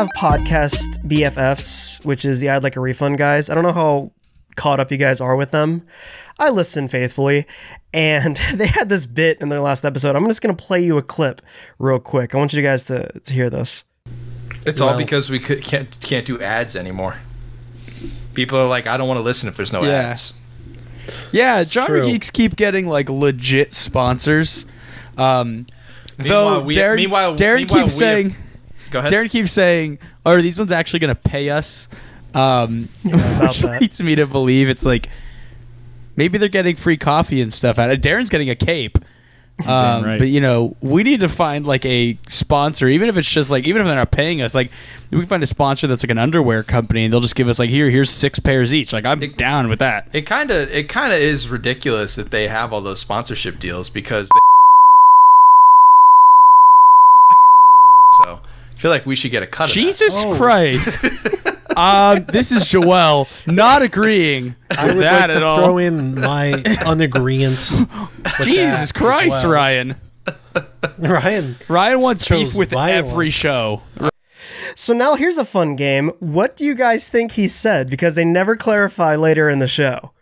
So we have podcast BFFs, which is the I'd Like a Refund guys. I don't know how caught up you guys are with them. I listen faithfully, and they had this bit in their last episode. I'm just gonna play you a clip real quick. I want you guys to, to hear this. It's all because we could, can't can't do ads anymore. People are like, I don't want to listen if there's no Yeah. ads. Yeah, genre true. geeks keep getting like legit sponsors. Um, though Meanwhile, we- Darren, meanwhile- Darren meanwhile, keeps we have- saying, Go ahead. Darren keeps saying, "Are these ones actually going to pay us?" Um, about which that. leads me to believe it's like maybe they're getting free coffee and stuff. Out Darren's getting a cape. Um, right. But you know, we need to find like a sponsor, even if it's just like, even if they're not paying us. Like, we can find a sponsor that's like an underwear company, and they'll just give us like, here, here's six pairs each. Like, I'm It- down with that. it kind of it kind of is ridiculous that they have all those sponsorship deals because they so I feel like we should get a cut of Jesus Oh. Christ. um, this is Joel not agreeing I with would that like at to all. throw in my unagreements. Jesus Christ, well. Ryan. Ryan, Ryan wants beef Chose with every violence. show. So now here's a fun game. What do you guys think he said? Because they never clarify later in the show.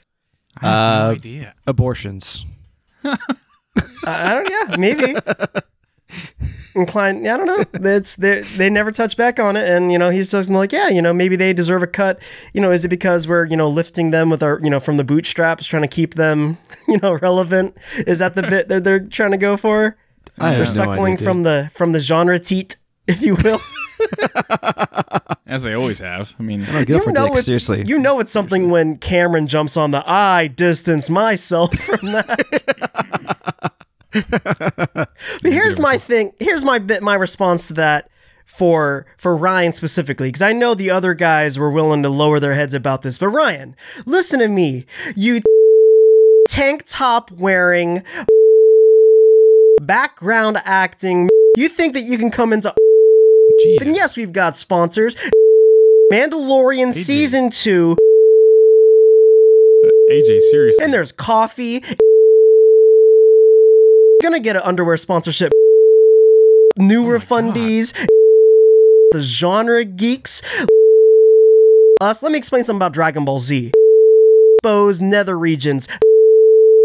Uh, idea. abortions. I I don't. Yeah, maybe. Inclined. Yeah, I don't know. It's they. They never touch back on it, and you know he's just like, yeah, you know, maybe they deserve a cut. You know, is it because we're you know lifting them with our you know from the bootstraps, trying to keep them you know relevant? Is that the bit that they're trying to go for? I They're have no suckling from the from the genre teat, if you will. As they always have. I mean, I don't give you know dick, it's seriously. you know it's something when Cameron jumps on the I distance myself from that. but here's my thing. Here's my bit. My response to that for for Ryan specifically, because I know the other guys were willing to lower their heads about this. But Ryan, listen to me. You tank top wearing, background acting. You think that you can come into Jesus. and yes, we've got sponsors. Mandalorian season two, AJ, seriously. and there's coffee. Gonna get an underwear sponsorship. New refundees. Oh the genre geeks. Uh, Us. Let me explain something about Dragon Ball Z. Bows, Nether regions.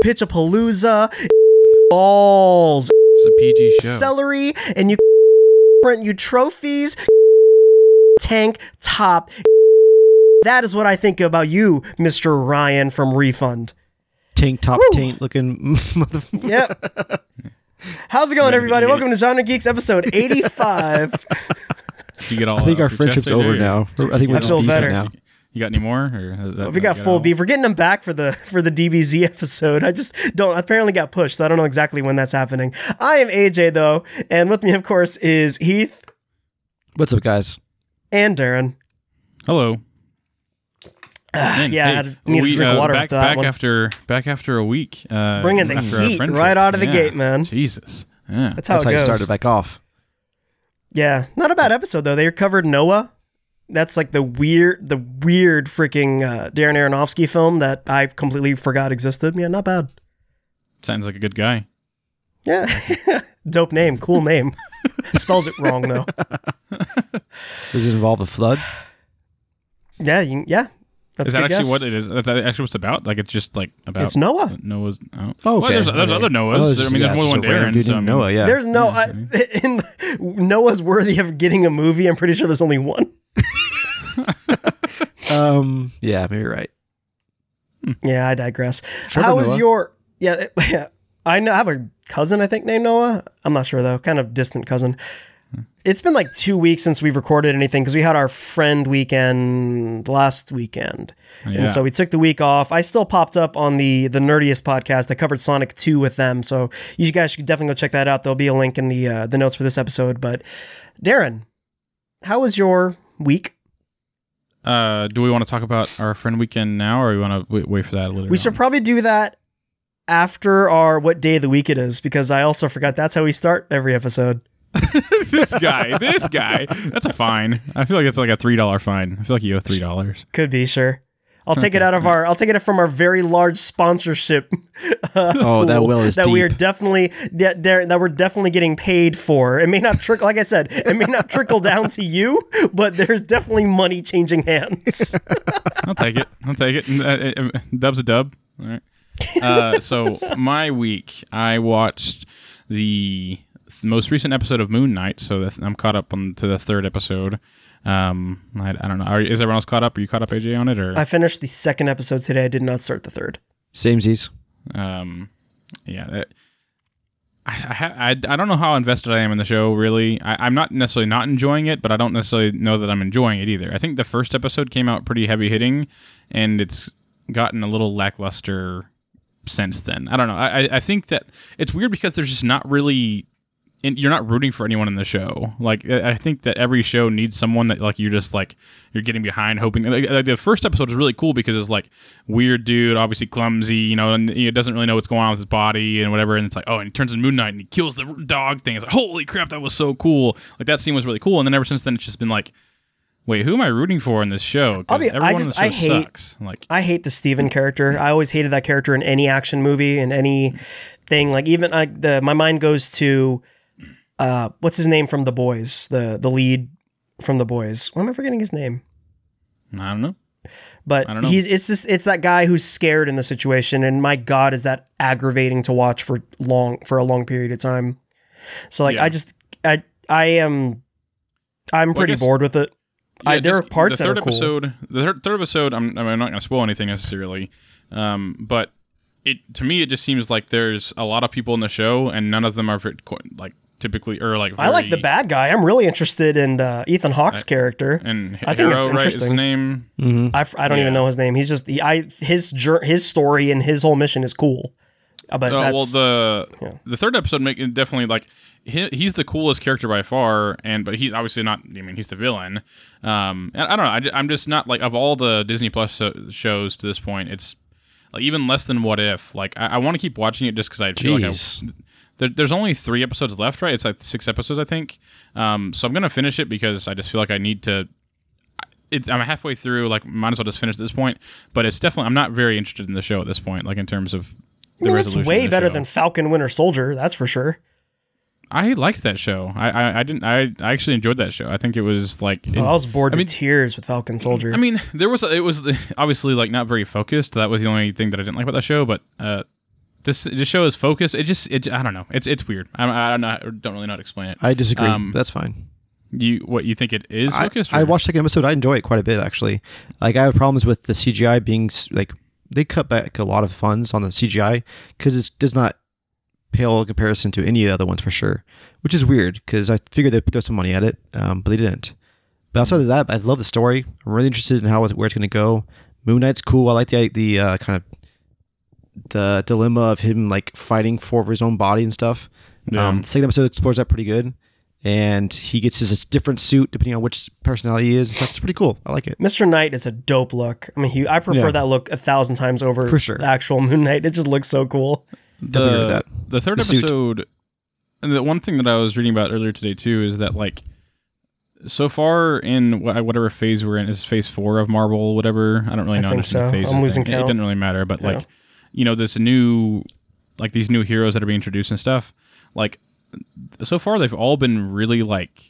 Pitchapalooza. Balls. it's a PG show. Celery. And you print you trophies. Tank top. That is what I think about you, Mr. Ryan from Refund. Tank top taint looking motherfucker. Yep. How's it going, everybody? Welcome to Genre Geeks episode 85. Did you get all I think that our friendship's over now. I think we're I just feel beefing better. now. You got any more? Or is that, we got that full all? beef. We're getting them back for the for the DBZ episode. I just don't apparently got pushed, so I don't know exactly when that's happening. I am AJ though, and with me, of course, is Heath What's up, guys? and Darren. Hello. Man, yeah, I hey, had to- need a we, drink of uh, water back, after that back one. after back after a week. Uh, Bringing the after heat right out of the Yeah. gate, man. Jesus. Yeah. That's how That's it how you goes. started back off. Yeah, not a bad episode though. They covered Noah. That's like the weird, the weird freaking uh, Darren Aronofsky film that I completely forgot existed. Yeah, not bad. Sounds like a good guy. Yeah, dope name, cool name. Spells it wrong though. Does it involve a flood? Yeah, you, yeah. That's is that actually guess. what it is? Is that actually what's about? Like it's just like about It's Noah. Noah's. Oh, Oh, Well, okay. there's, there's Okay. other Oh, Noahs. I mean, yeah, there's more than one random Darren. dude So, I mean, Noah, yeah. There's no Yeah, I, in Noah's worthy of getting a movie. I'm pretty sure there's only one. Um, yeah, maybe right. Yeah, I digress. Trevor How was Noah. your? Yeah, yeah. I know. I have a cousin. I think named Noah. I'm not sure though. Kind of distant cousin. It's been like two weeks since we've recorded anything because we had our friend weekend last weekend, Yeah. and so we took the week off. I still popped up on the the nerdiest podcast. I covered Sonic Two with them, so you guys should definitely go check that out. There'll be a link in the uh, the notes for this episode. But Darren, how was your week? Uh, do we want to talk about our friend weekend now, or we want to wait, wait for that a little? Bit? We should probably do that after our what day of the week it is because I also forgot that's how we start every episode. this guy, this guy. That's a fine. I feel like it's like a three dollar fine. I feel like you owe three dollars. Could be sure. I'll take it out of our. I'll take it from our very large sponsorship. Oh, that pool well is that we are definitely that there that we're definitely getting paid for. It may not trickle, like I said, it may not trickle down to you, but there's definitely money changing hands. I'll take it. I'll take it. Uh, uh, Dub's a dub. All right. Uh, so my week, I watched the th- most recent episode of Moon Knight. So that I'm caught up on to the third episode. Um, I, I don't know. Are, is everyone else caught up? Are you caught up, AJ, on it or? I finished the second episode today. I did not start the third. Same Z's. Um, yeah. That, I, I, I, I don't know how invested I am in the show. Really, I, I'm not necessarily not enjoying it, but I don't necessarily know that I'm enjoying it either. I think the first episode came out pretty heavy hitting, and it's gotten a little lackluster since then. I don't know. I, I- I think that it's weird because there's just not really. And you're not rooting for anyone in the show. Like I think that every show needs someone that like you're just like you're getting behind, hoping. Like, like, the first episode is really cool because it's like weird dude, obviously clumsy, you know, and he doesn't really know what's going on with his body and whatever. And it's like, oh, and he turns into Moon Knight and he kills the dog thing. It's like, holy crap, that was so cool. Like that scene was really cool. And then ever since then, it's just been like, wait, who am I rooting for in this show? I'll be- I just- in the show I hate- sucks. Like, I hate the Steven character. I always hated that character in any action movie and any thing. Like even like the my mind goes to uh what's his name from the boys? The the lead from the boys. Why am I forgetting his name? I don't know. But don't know. he's it's just it's that guy who's scared in the situation and my god is that aggravating to watch for long for a long period of time. So like Yeah. I just I I am I'm Well, pretty guess- bored with it. I- there just are parts the that third are cool. episode. The third, third episode. I'm, I'm not going to spoil anything necessarily, um, but it to me it just seems like there's a lot of people in the show and none of them are like typically or like. I like the bad guy. I'm really interested in uh, Ethan Hawke's character. And I think Hero, it's right? His interesting. name? Mm-hmm. I, f- I don't even know his name. He's just the I his his story and his whole mission is cool. Uh, but Uh, that's well, the yeah. the third episode make it definitely like he, he's the coolest character by far, and but he's obviously not. I mean, he's the villain. Um, and I don't know. I, am just not like of all the Disney Plus shows to this point, it's like even less than What If. Like I, I want to keep watching it just because I feel like I, Jeez. There, there's only three episodes left, right? It's like six episodes, I think. Um, so I'm gonna finish it because I just feel like I need to. It, I'm halfway through. Like, might as well just finish at this point. But it's definitely. I'm not very interested in the show at this point. Like in terms of. I The mean, it's way better show. than Falcon Winter Soldier. That's for sure. I liked that show. I, I, I didn't. I, I actually enjoyed that show. I think it was like. it- Oh, I was bored I to mean- tears with Falcon Soldier. I mean, there was it was obviously like not very focused. That was the only thing that I didn't like about that show. But uh, this this show is focused. It just it I don't know. It's it's weird. I, I don't know. I don't really know how to explain it. I disagree. Um, That's fine. You what you think it is I, focused? I or- watched like second episode. I enjoy it quite a bit, actually. Like I have problems with the CGI being like they cut back a lot of funds on the CGI because it does not pale in comparison to any of the other ones for sure, which is weird because I figured they'd throw some money at it, um, but they didn't. But outside of that, I love the story. I'm really interested in how where it's going to go. Moon Knight's cool. I like the the uh, kind of the dilemma of him like fighting for his own body and stuff. Yeah. Um, the second episode explores that pretty good, and he gets his different suit depending on which personality he is. and stuff. It's pretty cool. I like it. Mr. Knight is a dope look. I mean, he, I prefer Yeah. that look a thousand times over For sure. the actual Moon Knight. It just looks so cool. Definitely the, that. the third The suit. episode and the one thing that i was reading about earlier today too is that like so far in whatever phase we're in is phase four of marvel whatever i don't really know. I know think so. phases I'm losing thing. it count. doesn't really matter but Yeah. like you know this new like these new heroes that are being introduced and stuff like so far they've all been really like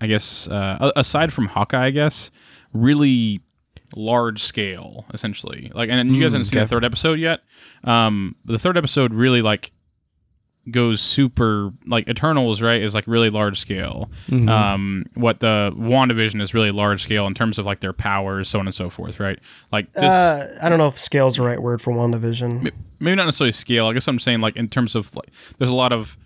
i guess uh, aside from hawkeye i guess really large scale essentially. Like and you guys Mm, haven't seen the third episode yet. Um the third episode really like goes super like eternals right is like really large scale Mhm. um what the wandavision is really large scale in terms of like their powers so on and so forth right like this Uh, I don't know if scale is the right word for WandaVision. maybe not necessarily scale. I guess I'm saying like in terms of like there's a lot of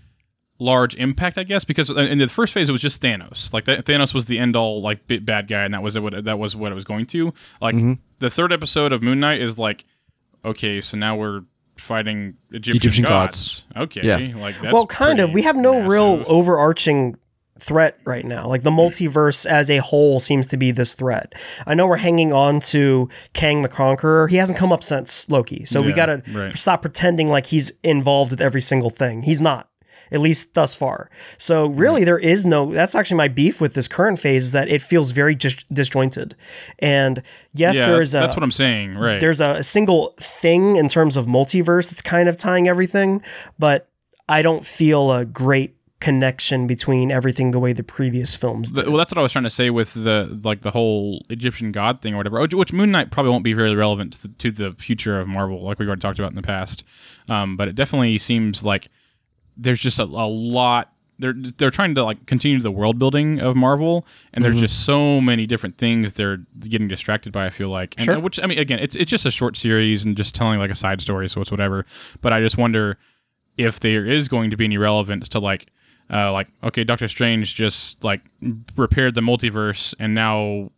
large impact, I guess, because in the first phase it was just Thanos. Like that, Thanos was the end all like bit bad guy, and that was it what that was what it was going to. Like Mhm. the third episode of Moon Knight is like, okay, so now we're fighting Egyptian, Egyptian gods. Okay, Yeah. like that's well, kind of. We have no real overarching threat right now. Like the multiverse as a whole seems to be this threat. I know we're hanging on to Kang the Conqueror. He hasn't come up since Loki. So we got to right. stop pretending like he's involved with every single thing. He's not. At least thus far. So really, there is no. That's actually my beef with this current phase is that it feels very dis- disjointed. And yes, yeah, there is a that's what I'm saying. Right. there's a, a single thing in terms of multiverse. It's kind of tying everything, but I don't feel a great connection between everything the way the previous films did. well, that's what I was trying to say with the like the whole Egyptian god thing or whatever. Which, which Moon Knight probably won't be very relevant to the, to the future of Marvel, like we've already talked about in the past. Um, but it definitely seems like there's just a, a lot. They're they're trying to like continue the world building of Marvel, and there's just so many different things they're getting distracted by. I feel like, and, Sure. which I mean, again, it's it's just a short series and just telling like a side story, so it's whatever. But I just wonder if there is going to be any relevance to like uh, like okay doctor strange just like repaired the multiverse and now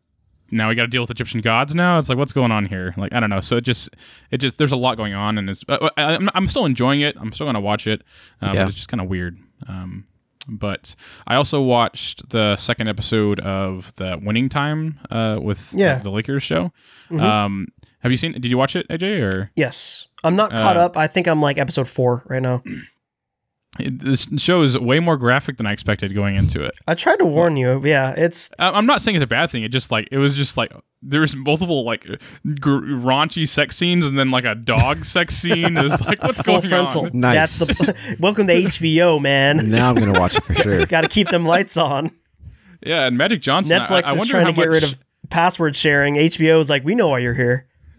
now we got to deal with egyptian gods now it's like what's going on here like i don't know so it just it just there's a lot going on and it's uh, I, I'm, I'm still enjoying it i'm still gonna watch it um, Yeah. but it's just kind of weird um, but I also watched the second episode of the Winning Time uh, with the- Yeah. the, Lakers show. Mhm. Um, have you seen? Did you watch it, AJ? Or yes, I'm not caught Uh, up. I think I'm like episode four right now. It- this show is way more graphic than I expected going into it. I tried to warn you. Yeah, it's I- I'm not saying it's a bad thing. It just like it was just like there's multiple like gr- raunchy sex scenes and then like a dog sex scene. It was like what's full going frontal. on? Nice. That's the welcome to HBO, man. Now I'm gonna watch it for sure. Got to keep them lights on. Yeah, and Magic Johnson. Netflix I, is trying to get much, rid of password sharing. HBO is like, we know why you're here.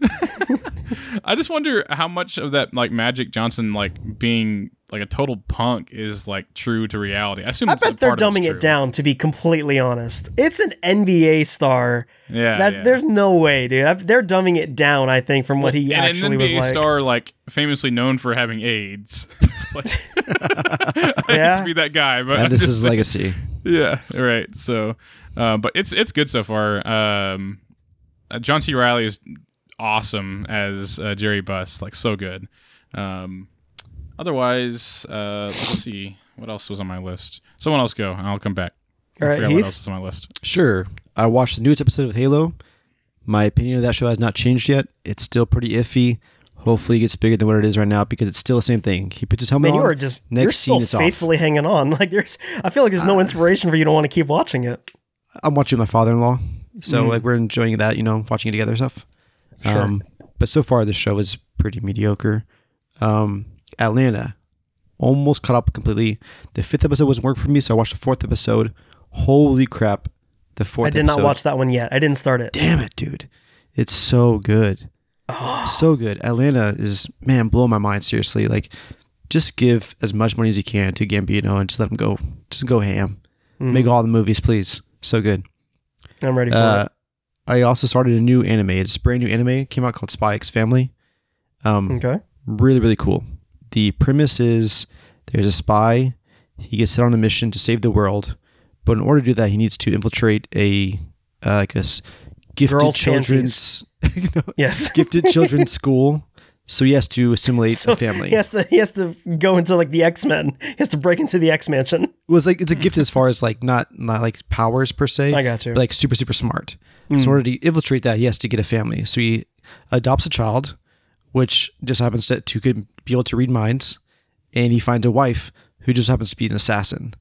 I just wonder how much of that like Magic Johnson like being like a total punk is like true to reality. I assume I bet they're part of it's dumbing it down. To be completely honest, it's an NBA star. Yeah, That yeah. there's no way, dude. I- They're dumbing it down. I think from what he and actually an was like. star like famously known for having AIDS. It's like, I hate Yeah. to be that guy, but And this just is legacy. Yeah, right. So, uh, but it's it's good so far. Um, uh, John C. Reilly is awesome as uh, Jerry Buss, like so good. Um, otherwise, uh, let's see what else was on my list. Someone else go, and I'll come back. All I right, Heath? what else is on my list. Sure. I watched the newest episode of Halo. My opinion of that show has not changed yet. It's still pretty iffy. Hopefully, it gets bigger than what it is right now because it's still the same thing. He puts his helmet Man, on. you are just next you're scene still is off. faithfully hanging on. Like there's, I feel like there's no inspiration for you to want to keep watching it. I'm watching my father-in-law, so Mm. like we're enjoying that. You know, watching it together stuff. Sure. Um, but so far, the show is pretty mediocre. Um, Atlanta almost caught up completely. The fifth episode wasn't work for me, so I watched the fourth episode. Holy crap! The fourth. I did not watch that one yet. I didn't start it. Damn it, dude! It's so good, Oh. so good. Atlanta is man, blow my mind. Seriously, like just give as much money as you can to Gambino and just let him go. Just go ham. Mm. Make all the movies, please. So good. I'm ready for Uh, I also started a new anime. It's a brand new anime. It came out called Spy X Family. Um. Okay. really really cool. The premise is there's a spy. He gets sent on a mission to save the world, but in order to do that, he needs to infiltrate a uh, like a s- gifted Girls' children's Yes. gifted children's school. So he has to assimilate So a family. He has to he has to go into like the X Men. He has to break into the X Mansion. It was like it's a gift as far as like not not like powers per se. I got you. but like super super smart. Mm. So in order to infiltrate that, he has to get a family. So he adopts a child, which just happens to to be able to read minds, and he finds a wife who just happens to be an assassin.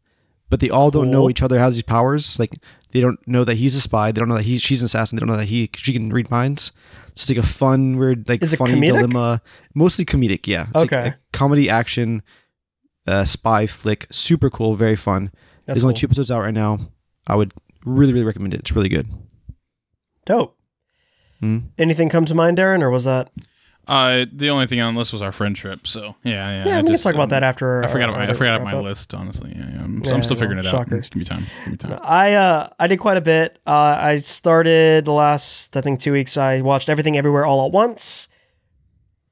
But they all don't know each other has these powers. Like they don't know that he's a spy. They don't know that he's she's an assassin. They don't know that he she can read minds. It's like a fun, weird, like funny comedic? dilemma. Mostly comedic, yeah. It's like Okay. a comedy action, uh, spy flick. Super cool, very fun. That's There's only two episodes out right now. I would really, really recommend it. It's really good. Dope. Hmm. Anything come to mind, Darren, or was that? Uh, the only thing on the list was our friend trip. So yeah, yeah. Yeah, I we can just, talk about um, that after. I forgot. about, I forgot about my up. list. Honestly, yeah, yeah. I'm, so Yeah, I'm still well, figuring it shocker. out. Just give me time. Give me time. I uh I did quite a bit. Uh, I started the last I think two weeks. I watched everything everywhere all at once.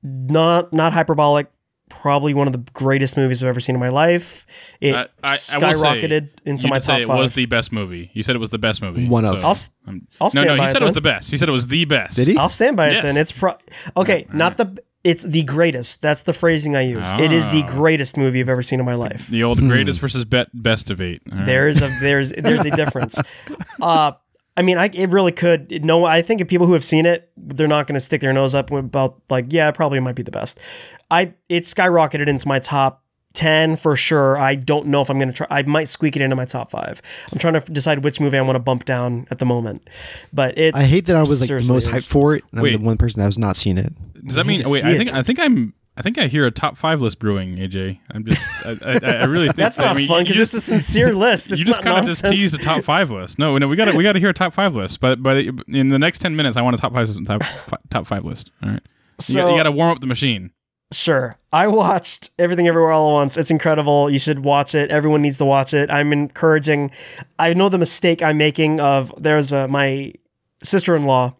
Not not hyperbolic. Probably one of the greatest movies I've ever seen in my life. It I- I- I say, skyrocketed into you my did say top it five. was the best movie. You said it was the best movie. One of. so I'll s- I'm- I'll stand no. by He it said it was the best. He said it was the best. Did he? I'll stand by it then. It's pro. Okay, not the. It's the greatest. That's the phrasing I use. It is the Ah. greatest movie I've ever seen in my life. The old greatest versus bet best debate. All right. There's a there's there's a difference. Uh, I mean, I it really could. No, I think if people who have seen it, they're not going to stick their nose up about like, yeah, probably might be the best. I it skyrocketed into my top 10 for sure. I don't know if I'm going to try. I might squeak it into my top five. I'm trying to decide which movie I want to bump down at the moment. But it. I hate that I was like the most hyped for it, and Wait. I'm the one person that has not seen it. Does that need mean? Wait, I it, think dude. I think I'm. I think I hear a top five list brewing, AJ. I'm just. I, I, I really think That's I not mean, fun you because just- it's a sincere list. It's you just kind of just nonsense. teased a top five list. No, no, we got to we got to hear a top five list. But but in the next ten minutes, I want a top five top top five list. All right, you, So- you got to warm up the machine. Sure. I watched Everything Everywhere All at Once. It's incredible. You should watch it. Everyone needs to watch it. I'm encouraging. I know the mistake I'm making of there's a, my sister-in-law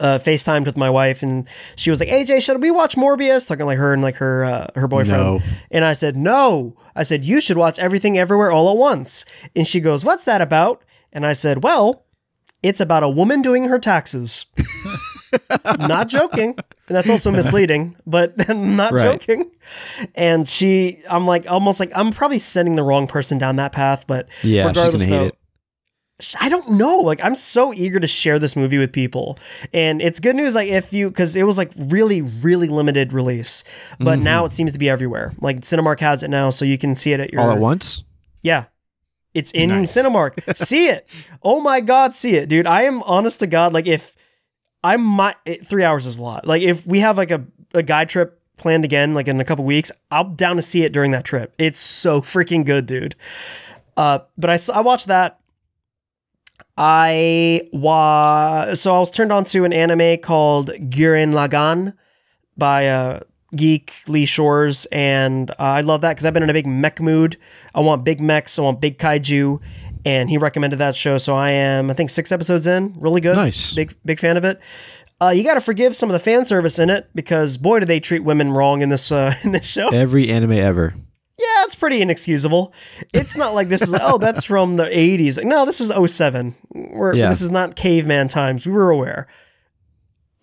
uh, FaceTimed with my wife and she was like, AJ, should we watch Morbius? Talking like her and like her uh, her boyfriend. No. And I said, No. I said, You should watch Everything Everywhere All at Once. And she goes, What's that about? And I said, Well, it's about a woman doing her taxes. not joking. And that's also misleading, but not Right. joking. And she, I'm like, almost like, I'm probably sending the wrong person down that path, but Yeah, regardless, gonna hate though, it. I don't know. Like, I'm so eager to share this movie with people. And it's good news, like, if you, because it was like really, really limited release, but Mm-hmm. now it seems to be everywhere. Like, Cinemark has it now, so you can see it at your. all at once. Yeah. It's in Nice. Cinemark. see it. Oh my God, see it, dude. I am honest to God. Like, if I might, three hours is a lot. Like, if we have like a, a guide trip planned again, like in a couple weeks, I'm down to see it during that trip. It's so freaking good, dude. Uh, but I, I watched that. I was so I was turned on to an anime called Gurren Lagann by uh, Geek Lee Shores, and uh, I love that because I've been in a big mech mood. I want big mechs, I want big kaiju, and he recommended that show. So I am, I think, six episodes in. Really good. Nice. Big big fan of it. Uh, you got to forgive some of the fan service in it because boy, do they treat women wrong in this uh, in this show. Every anime ever. Yeah, it's pretty inexcusable. It's not like this is oh that's from the 80s. Like, no, this was 07. We're, Yeah. This is not caveman times. We were aware.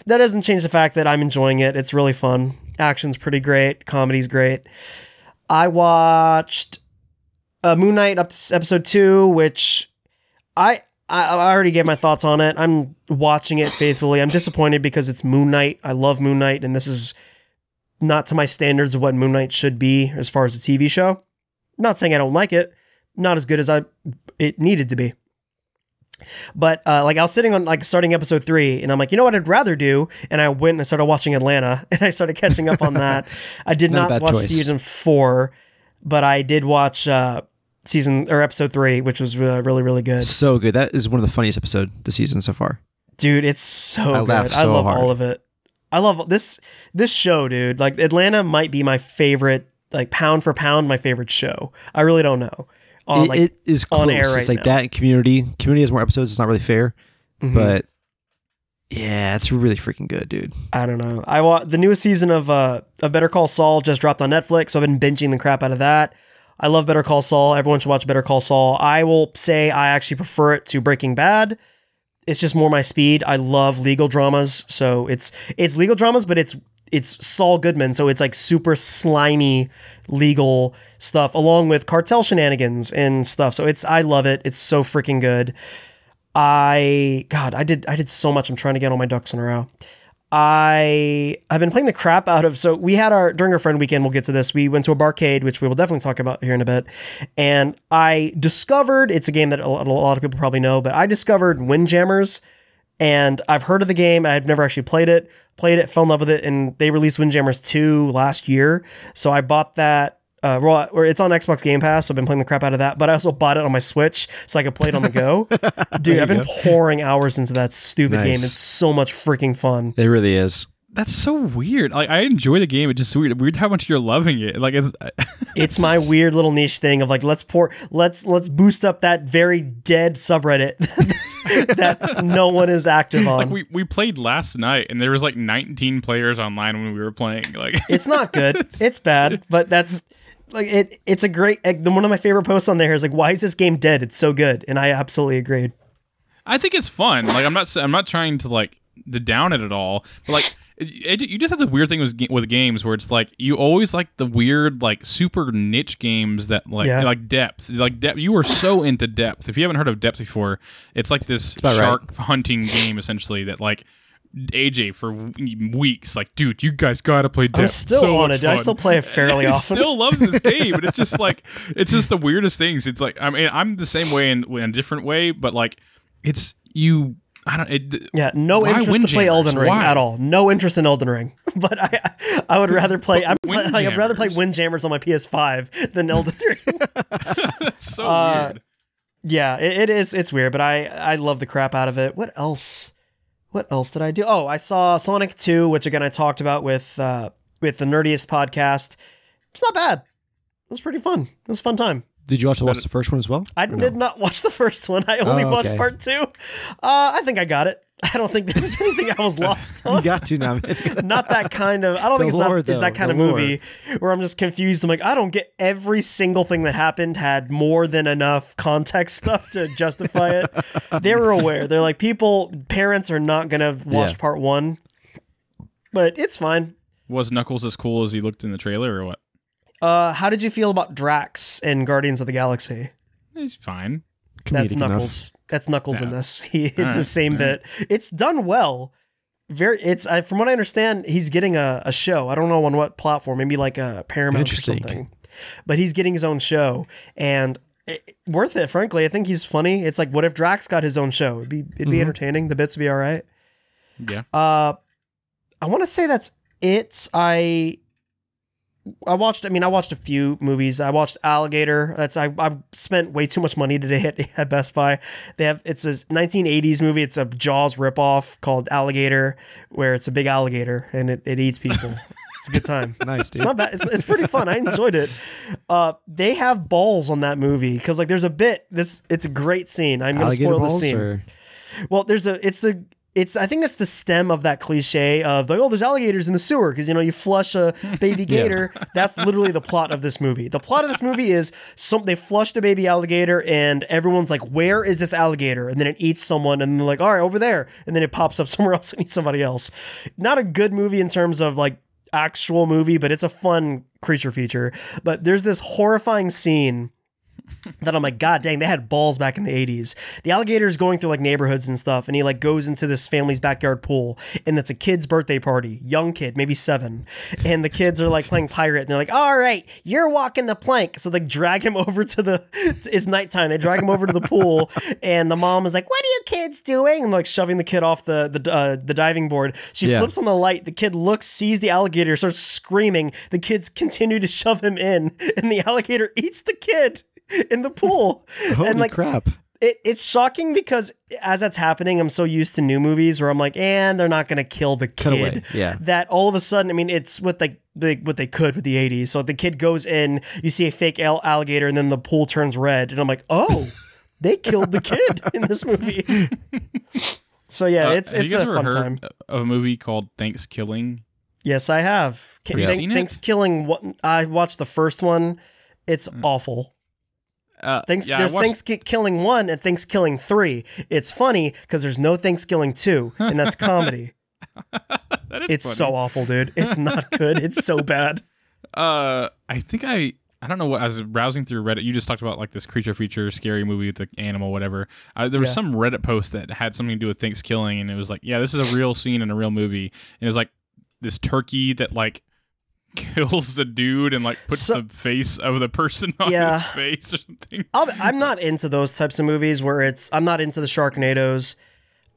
That doesn't change the fact that I'm enjoying it. It's really fun. Action's pretty great. Comedy's great. I watched uh, Moon Knight up to episode two, which I, I already gave my thoughts on it. I'm watching it faithfully. I'm disappointed because it's Moon Knight. I love Moon Knight, and this is not to my standards of what Moon Knight should be as far as a TV show. Not saying I don't like it, not as good as I it needed to be. But uh, like I was sitting on like starting episode three, and I'm like, you know what I'd rather do, and I went and I started watching Atlanta, and I started catching up on that. I did Not not, watch choice. season four, but I did watch uh, season or episode three, which was uh, really really good. So good. That is one of the funniest episode this season so far. Dude, it's so I good. laughed I love hard. all of it. I love this this show, dude. Like Atlanta might be my favorite, like pound for pound, my favorite show. I really don't know. Uh, it, like, it is close. on air it's right like now. that and Community. Community has more episodes. It's not really fair, mhm. but yeah, it's really freaking good, dude. I don't know. I wa- the newest season of uh of Better Call Saul just dropped on Netflix, so I've been binging the crap out of that. I love Better Call Saul. Everyone should watch Better Call Saul. I will say I actually prefer it to Breaking Bad. It's just more my speed. I love legal dramas, so it's it's legal dramas, but it's it's Saul Goodman, so it's like super slimy legal stuff, along with cartel shenanigans and stuff. So it's I love it. It's so freaking good. I God, I did I did so much. I'm trying to get all my ducks in a row. I have been playing the crap out of. So we had our during our friend weekend. We'll get to this. We went to a barcade, which we will definitely talk about here in a bit. And I discovered it's a game that a lot, of people probably know, but I discovered Windjammers, and I've heard of the game. I've never actually played it. Played it, fell in love with it, and they released Windjammers two last year. So I bought that. Uh, well, or it's on Xbox Game Pass, so I've been playing the crap out of that. But I also bought it on my Switch, so I could play it on the go. Dude, I've been pouring hours into that stupid game. It's so much freaking fun. It really is. That's so weird. Like I enjoy the game. It's just weird. Weird how much you're loving it. Like it's. It's my weird little niche thing of like let's pour let's let's boost up that very dead subreddit that no one is active on. Like we, we played last night and there was like 19 players online when we were playing. Like it's not good. It's bad, but that's like it. It's a great. like, One of my favorite posts on there is like, "Why is this game dead? It's so good," and I absolutely agreed. I think it's fun. Like I'm not i'm not trying to like to down it at all. But like it, it- you just have the weird thing with with games where it's like you always like the weird like super niche games that like Yeah. like depth like depth. You are so into depth. If you haven't heard of depth before, it's like this about right. shark hunting game essentially that like AJ for weeks. Like, dude, you guys gotta play. This. I'm still so on it. I still play it fairly he often. still loves this game, and it's just like it's just the weirdest things. It's like I mean, I'm the same way in, in a different way, but like it's you. I don't. It, Yeah, no interest to play Elden Ring Why? at all. No interest in Elden Ring. But I, I would rather play. I'm like, I'd rather play. Windjammers on my PS5 than Elden Ring. That's so Uh, weird. yeah, it, it is. It's weird, but I, I love the crap out of it. What else? What else did I do? Oh, I saw Sonic 2, which again I talked about with uh, with the Nerdiest podcast. It's not bad. It was pretty fun. It was a fun time. Did you also watch the first one as well? I Or no? did not watch the first one. I only Oh, watched part two. Uh, I think I got it. I don't think there was anything I was lost on. You got to now. not that kind of. I don't The think it's, not, lore, it's that kind the of movie where I'm just confused. I'm like, I don't get every single thing that happened had more than enough context stuff to justify it. they were aware. They're like, people, parents are not gonna watch Yeah. part one, but it's fine. Was Knuckles as cool as he looked in the trailer, or what? Uh, how did you feel about Drax in Guardians of the Galaxy? He's fine. That's Comedic enough. That's Knuckles in this. He, it's the same alright. bit. It's done well. Very. It's I, from what I understand, he's getting a, a show. I don't know on what platform. Maybe like a Paramount or something. But he's getting his own show and it, worth it. Frankly, I think he's funny. It's like what if Drax got his own show? It'd be it'd be Mhm. entertaining. The bits would be all right. Yeah. Uh, I want to say that's it. I I watched. I mean, I watched a few movies. I watched Alligator. That's I. I spent way too much money today at, at Best Buy. They have it's a 1980s movie. It's a Jaws ripoff called Alligator, where it's a big alligator and it, it eats people. it's a good time. Nice, dude. It's not bad. It's, it's pretty fun. I enjoyed it. Uh, they have balls on that movie because like there's a bit. This it's a great scene. I'm gonna Alligator spoil the scene. or Well, there's a it's the it's I think that's the stem of that cliche of like oh there's alligators in the sewer because you know you flush a baby gator. That's literally the plot of this movie. The plot of this movie is some they flushed a baby alligator and everyone's like where is this alligator and then it eats someone and they're like all right over there and then it pops up somewhere else and eats somebody else. Not a good movie in terms of like actual movie, but it's a fun creature feature. But there's this horrifying scene that I'm like, God dang, they had balls back in the 80s. The alligator is going through like neighborhoods and stuff, and he like goes into this family's backyard pool, and it's a kid's birthday party, young kid, maybe seven. And the kids are like playing pirate, and they're like, All right, you're walking the plank. So they drag him over to the it's nighttime. They drag him over to the pool, and the mom is like, What are you kids doing? And like shoving the kid off the the uh, the diving board. She Yeah. flips on the light, the kid looks, sees the alligator, starts screaming. The kids continue to shove him in, and the alligator eats the kid in the pool. holy and like crap! it, it's shocking because as that's happening, I'm so used to new movies where I'm like, and they're not gonna kill the Cut away. kid. Yeah. That all of a sudden, I mean, it's what they, they what they could with the 80s. So the kid goes in, you see a fake al- alligator, and then the pool turns red, and I'm like, oh, they killed the kid in this movie. so yeah, Uh, it's it's a fun heard time. of a movie called Thanksgiving? Yes, I have. Can, Have you thank, seen it? Thanks killing. What I watched the first one. It's awful. Uh, Thanks. yeah, there's watched- Thanks Killing one and Thanks Killing three. It's funny because there's no Thanks Killing two, and that's comedy. that is it's funny. so awful, dude. It's not good. It's so bad. Uh, I think I I don't know what I was browsing through Reddit. You just talked about like this creature feature, scary movie with the animal, whatever. Uh, there was Yeah. some Reddit post that had something to do with Thanksgiving, and it was like, yeah, this is a real scene in a real movie, and it was like this turkey that like kills the dude and like puts So- the face of the person on Yeah. his face or something. I'll, I'm not into those types of movies where it's. I'm not into the Sharknadoes.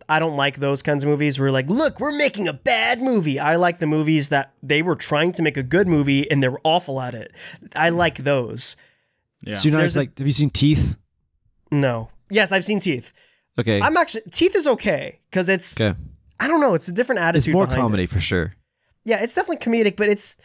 I don't like those kinds of movies where like, look, we're making a bad movie. I like the movies that they were trying to make a good movie and they were awful at it. I like those. Yeah, So you're not There's a- like, have you seen Teeth? No. Yes, I've seen Teeth. Okay. I'm actually Teeth is okay because it's. okay. I don't know. It's a different attitude. It's more behind it. comedy for sure. Yeah, it's definitely comedic, but it's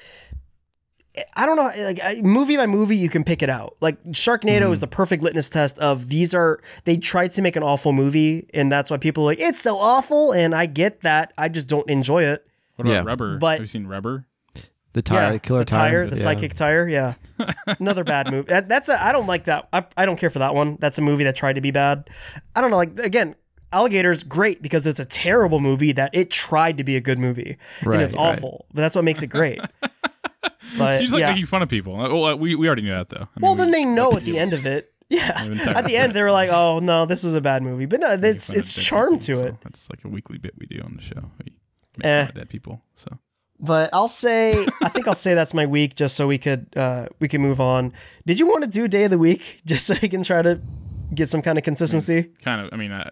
I don't know, like movie by movie, you can pick it out. Like Sharknado Mm-hmm. is the perfect litmus test of these are they tried to make an awful movie, and that's why people are like it's so awful. And I get that, I just don't enjoy it. what about yeah. Rubber? But- Have you seen Rubber? The tire, yeah, killer the tire, tire, the yeah. psychic tire. Yeah, another bad movie. That, that's a I don't like that. I, I don't care for that one. That's a movie that tried to be bad. I don't know. Like again. Alligator's great because it's a terrible movie that it tried to be a good movie right, and Right, it's right. awful, but that's what makes it great. But Seems like yeah. making fun of people. Uh, Well, we, we already knew that though. I mean, Well, we- then they know at the end of it. Yeah, at the end they were like, "Oh no, this was a bad movie," but no, it's it's charm people, to so it. That's like a weekly bit we do on the show. We make Eh. fun of dead people. So But I'll say, I think I'll say that's my week, just so we could uh, we can move on. Did you want to do day of the week, just so you can try to get some kind of consistency? kind of, I mean, uh,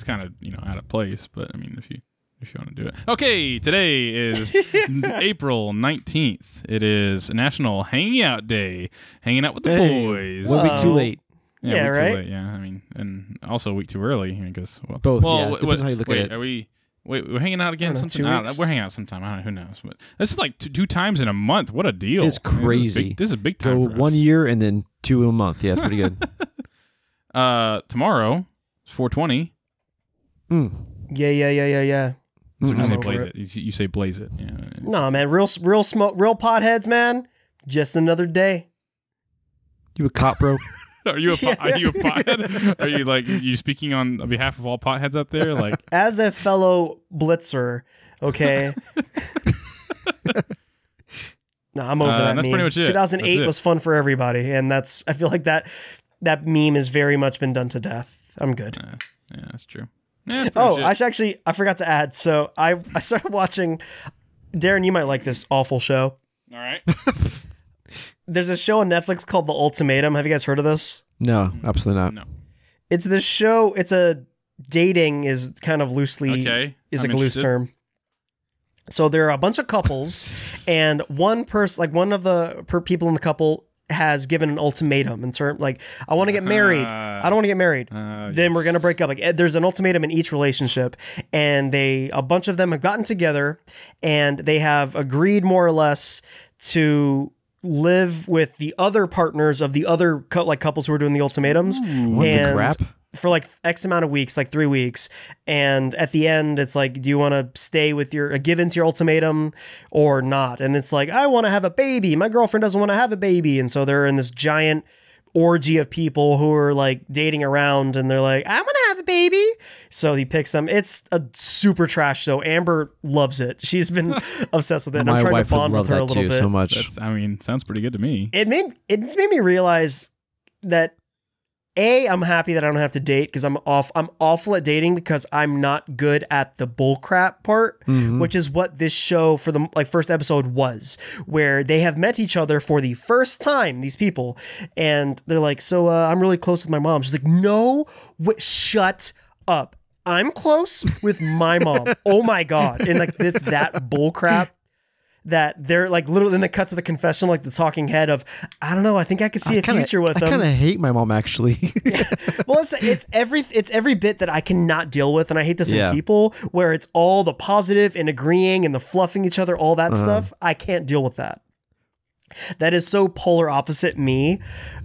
it's kind of you know out of place, but I mean, if you if you want to do it, okay. Today is April nineteenth. It is National Hanging Out Day. Hanging out with the Hey, boys. One week too late. Yeah, week too right? late, Yeah, I mean, and also a week too early because well, Both, Well, yeah. wait, Depends how you look at it. Are we? Wait, we're hanging out again I know, sometime. two I don't know, we're hanging out sometime. I don't, who knows? But this is like two, two times in a month. What a deal! It's I mean, this is crazy. big- This is, big time. Go for one us. year and then two in a month. Yeah, it's pretty good. Uh, tomorrow, four twenty. Mm. Yeah, yeah, yeah, yeah, yeah. So you say blaze it. it. You, you say blaze it. Yeah. No, man, real, real smoke, real potheads, man. Just another day. You a cop, bro? Are you a pot, Yeah. are you a pothead? Are you like you speaking on behalf of all potheads out there? Like As a fellow blitzer, okay. no, I'm over Uh, that. that's meme. pretty much it. 2008 That's it. was fun for everybody, and that's. I feel like that that meme has very much been done to death. I'm good. uh, yeah, that's true. Yeah, Oh, much. I should actually I forgot to add. So I I started watching. Darren, you might like this awful show. all right. There's a show on Netflix called The Ultimatum. Have you guys heard of this? No, absolutely not. No. It's this show. It's a dating is kind of loosely Okay. is I'm like a loose term. So there are a bunch of couples, and one person, like one of the per people in the couple, has given an ultimatum in term like I want to get married. I don't want to get married. Uh, then we're gonna break up. Like eh, there's an ultimatum in each relationship, and they a bunch of them have gotten together, and they have agreed more or less to live with the other partners of the other cou- like couples who are doing the ultimatums. What the crap? For like X amount of weeks, like three weeks. And at the end, it's like, do you want to stay with your, uh, give into your ultimatum or not? And it's like, I want to have a baby. My girlfriend doesn't want to have a baby. And so they're in this giant orgy of people who are like dating around and they're like, I'm going to have a baby. So he picks them. It's a super trash show. Amber loves it. She's been obsessed with it. And I'm My trying wife to would bond love with her a that little too bit so much. That's, I mean, sounds pretty good to me. it made it made me realize that a I'm happy that I don't have to date because I'm off I'm awful at dating because I'm not good at the bullcrap part, which is what this show for the like first episode was, where they have met each other for the first time. These people, and they're like, "So uh, I'm really close with my mom." She's like, "No, shut up." I'm close with my mom. oh my god! And like this that bullcrap that they're like literally in the cut of the confession, like the talking head of, I don't know, I think I could see a kinda, future with I them. I kind of hate my mom actually. well, it's it's every it's every bit that I cannot deal with, and I hate this Yeah. in people where it's all the positive and agreeing and the fluffing each other, all Uh-huh. that stuff. I can't deal with that. That is so polar opposite me,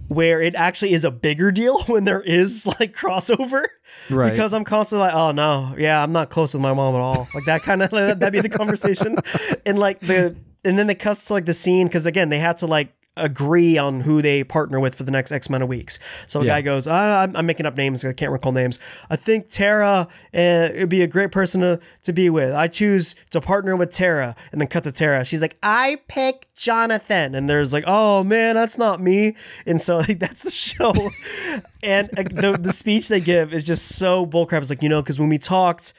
where it actually is a bigger deal when there is like crossover. Right. Because I'm constantly like, oh no, yeah, I'm not close with my mom at all. Like that kind of that'd be the conversation, and like the and then it cuts to like the scene because again they had to like agree on who they partner with for the next X amount of weeks. So a Yeah. guy goes, I, I'm, I'm making up names. I can't recall names. I think Tara uh, would be a great person to, to be with. I choose to partner with Tara, and then cut to Tara. She's like, I pick Jonathan, and there's like, oh man, that's not me. And so like that's the show. and uh, the the speech they give is just so bullcrap. It's like you know because when we talked.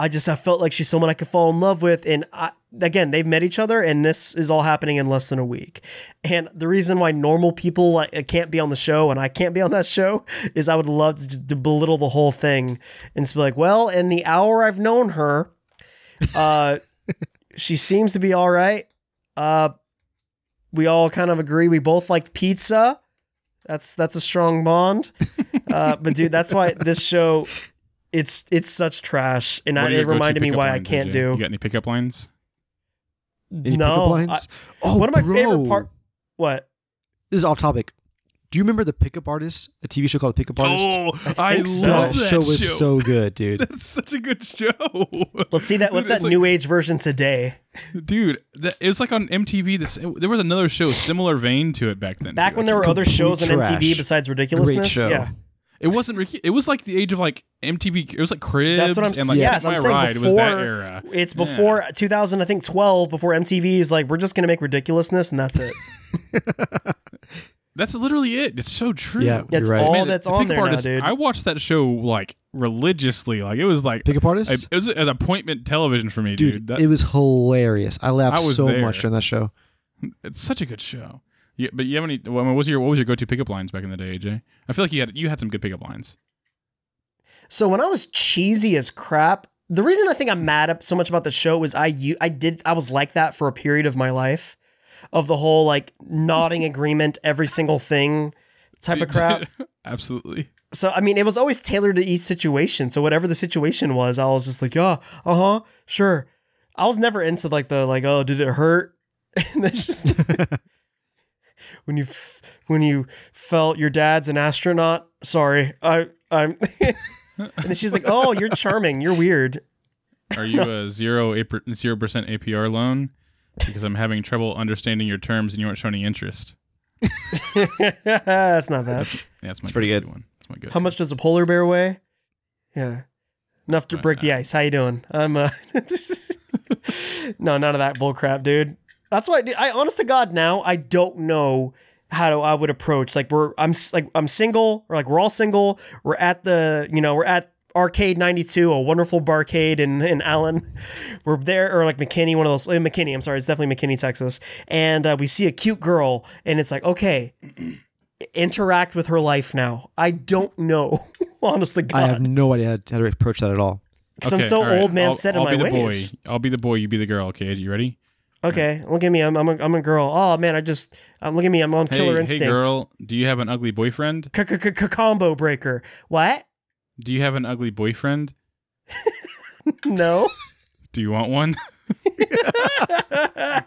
I just I felt like she's someone I could fall in love with, and I, again they've met each other, and this is all happening in less than a week. And the reason why normal people like can't be on the show and I can't be on that show is I would love to just to belittle the whole thing and just be like, well, in the hour I've known her, uh, she seems to be all right. Uh, we all kind of agree we both like pizza. That's that's a strong bond. Uh, but dude, that's why this show it's it's such trash, and I, it reminded me why I can't AJ? do. You got any pickup lines? Any no, pickup lines? I- oh, one of my bro. favorite part. What? This is off topic. Do you remember the Pickup Artist? A TV show called The Pickup Artist. Oh, I I, think so. love that that show was so good, dude. That's such a good show. Let's see that. What's Dude, that it's like- new age version today? dude? That, it was like on MTV. This there was another show similar vein to it back then. Back too, when I there were other shows on MTV besides ridiculousness. Great show. Yeah, it wasn't. Ricky- It was like the age of like MTV. It was like Cribs. that's what I'm and saying. like yes, Take I'm My saying Ride. before. It was that era. It's Yeah. before 2000, I think 12. Before MTV is like, we're just gonna make ridiculousness, and that's it. That's literally it. It's so true. Yeah. That's You're right. all Man, the- that's the on Pickup there now, dude. I watched that show like religiously. Like it was like Pickup artist, it was an appointment television for me, dude. dude. That- it was hilarious. I laughed I was so there. much during that show. it's such a good show. Yeah, but you have any? What was your what was your go to pickup lines back in the day, AJ? I feel like you had you had some good pickup lines. So when I was cheesy as crap, the reason I think I'm mad up so much about the show is I did I was like that for a period of my life, of the whole like nodding agreement, every single thing type of crap. Absolutely. So I mean, it was always tailored to each situation. So whatever the situation was, I was just like, yeah, uh huh, sure. I was never into like the like, oh, did it hurt? And it's just when you f- when you felt your dad's an astronaut. Sorry, I I'm. and then she's like, oh, you're charming. You're weird. Are you a zero zero percent APR loan? Because I'm having trouble understanding your terms and you aren't showing any interest. That's not bad. Yeah, that's my It's pretty good. one. That's my good. How much does a polar bear weigh? Yeah, enough to Uh, break the uh, ice. How you doing? I'm uh, no, none of that bull crap, dude. That's why dude, I, honest to God, now I don't know how to, I would approach. Like we're, I'm like I'm single, or like we're all single. We're at the, you know, we're at Arcade 92, a wonderful barcade in in Allen. We're there, or like McKinney, one of those. uh, McKinney, I'm sorry, it's definitely McKinney, Texas. And uh, we see a cute girl, and it's like, okay, interact with her life now. I don't know, honest to God. I have no idea how to approach that at all. Because I'm so all right. old man I'll, set in I'll my be the ways. boy. I'll be the boy. You be the girl. Okay, you ready? Okay, look at me. I'm I'm a, I'm a girl. Oh man, I just uh, look at me. I'm on killer hey, instinct. hey, girl. Do you have an ugly boyfriend? Combo breaker. What? Do you have an ugly boyfriend? No. Do you want one?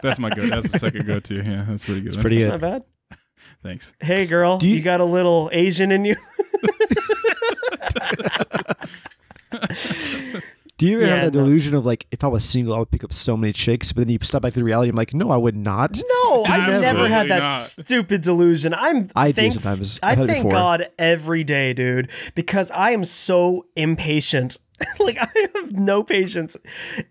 that's my go. That's the second go-to. Yeah, that's pretty good. It's pretty That's good. not bad. Thanks. Hey girl, Do you, you- got a little Asian in you? Do you ever Yeah, have that no. delusion of like, if I was single, I would pick up so many chicks, but then you step back to the reality. I'm like, no, I would not. No, I've never Absolutely had that not. stupid delusion. I'm I do thank- sometimes. I I've had it thank before. God every day, dude, because I am so impatient. like I have no patience.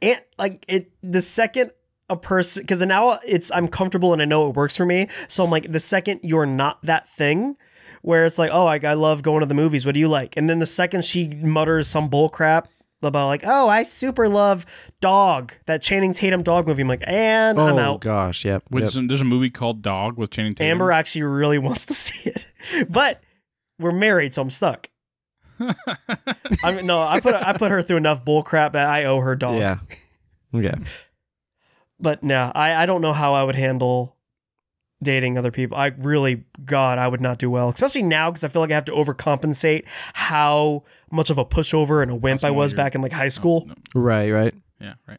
And like it the second a person because now it's I'm comfortable and I know it works for me. So I'm like the second you're not that thing where it's like, oh, I, I love going to the movies. What do you like? And then the second she mutters some bull crap about like, oh, I super love Dog, that Channing Tatum dog movie. I'm like, and Oh I'm out. Oh gosh, yep. Which yep. there's a movie called Dog with Channing Tatum. Amber actually really wants to see it, but we're married, so I'm stuck. I mean, no, I put I put her through enough bull crap that I owe her dog. Yeah. Yeah. But no, I I don't know how I would handle dating other people. I really, God, I would not do well, especially now because I feel like I have to overcompensate how much of a pushover and a wimp I was back in like high school. No, Right, right. yeah, right.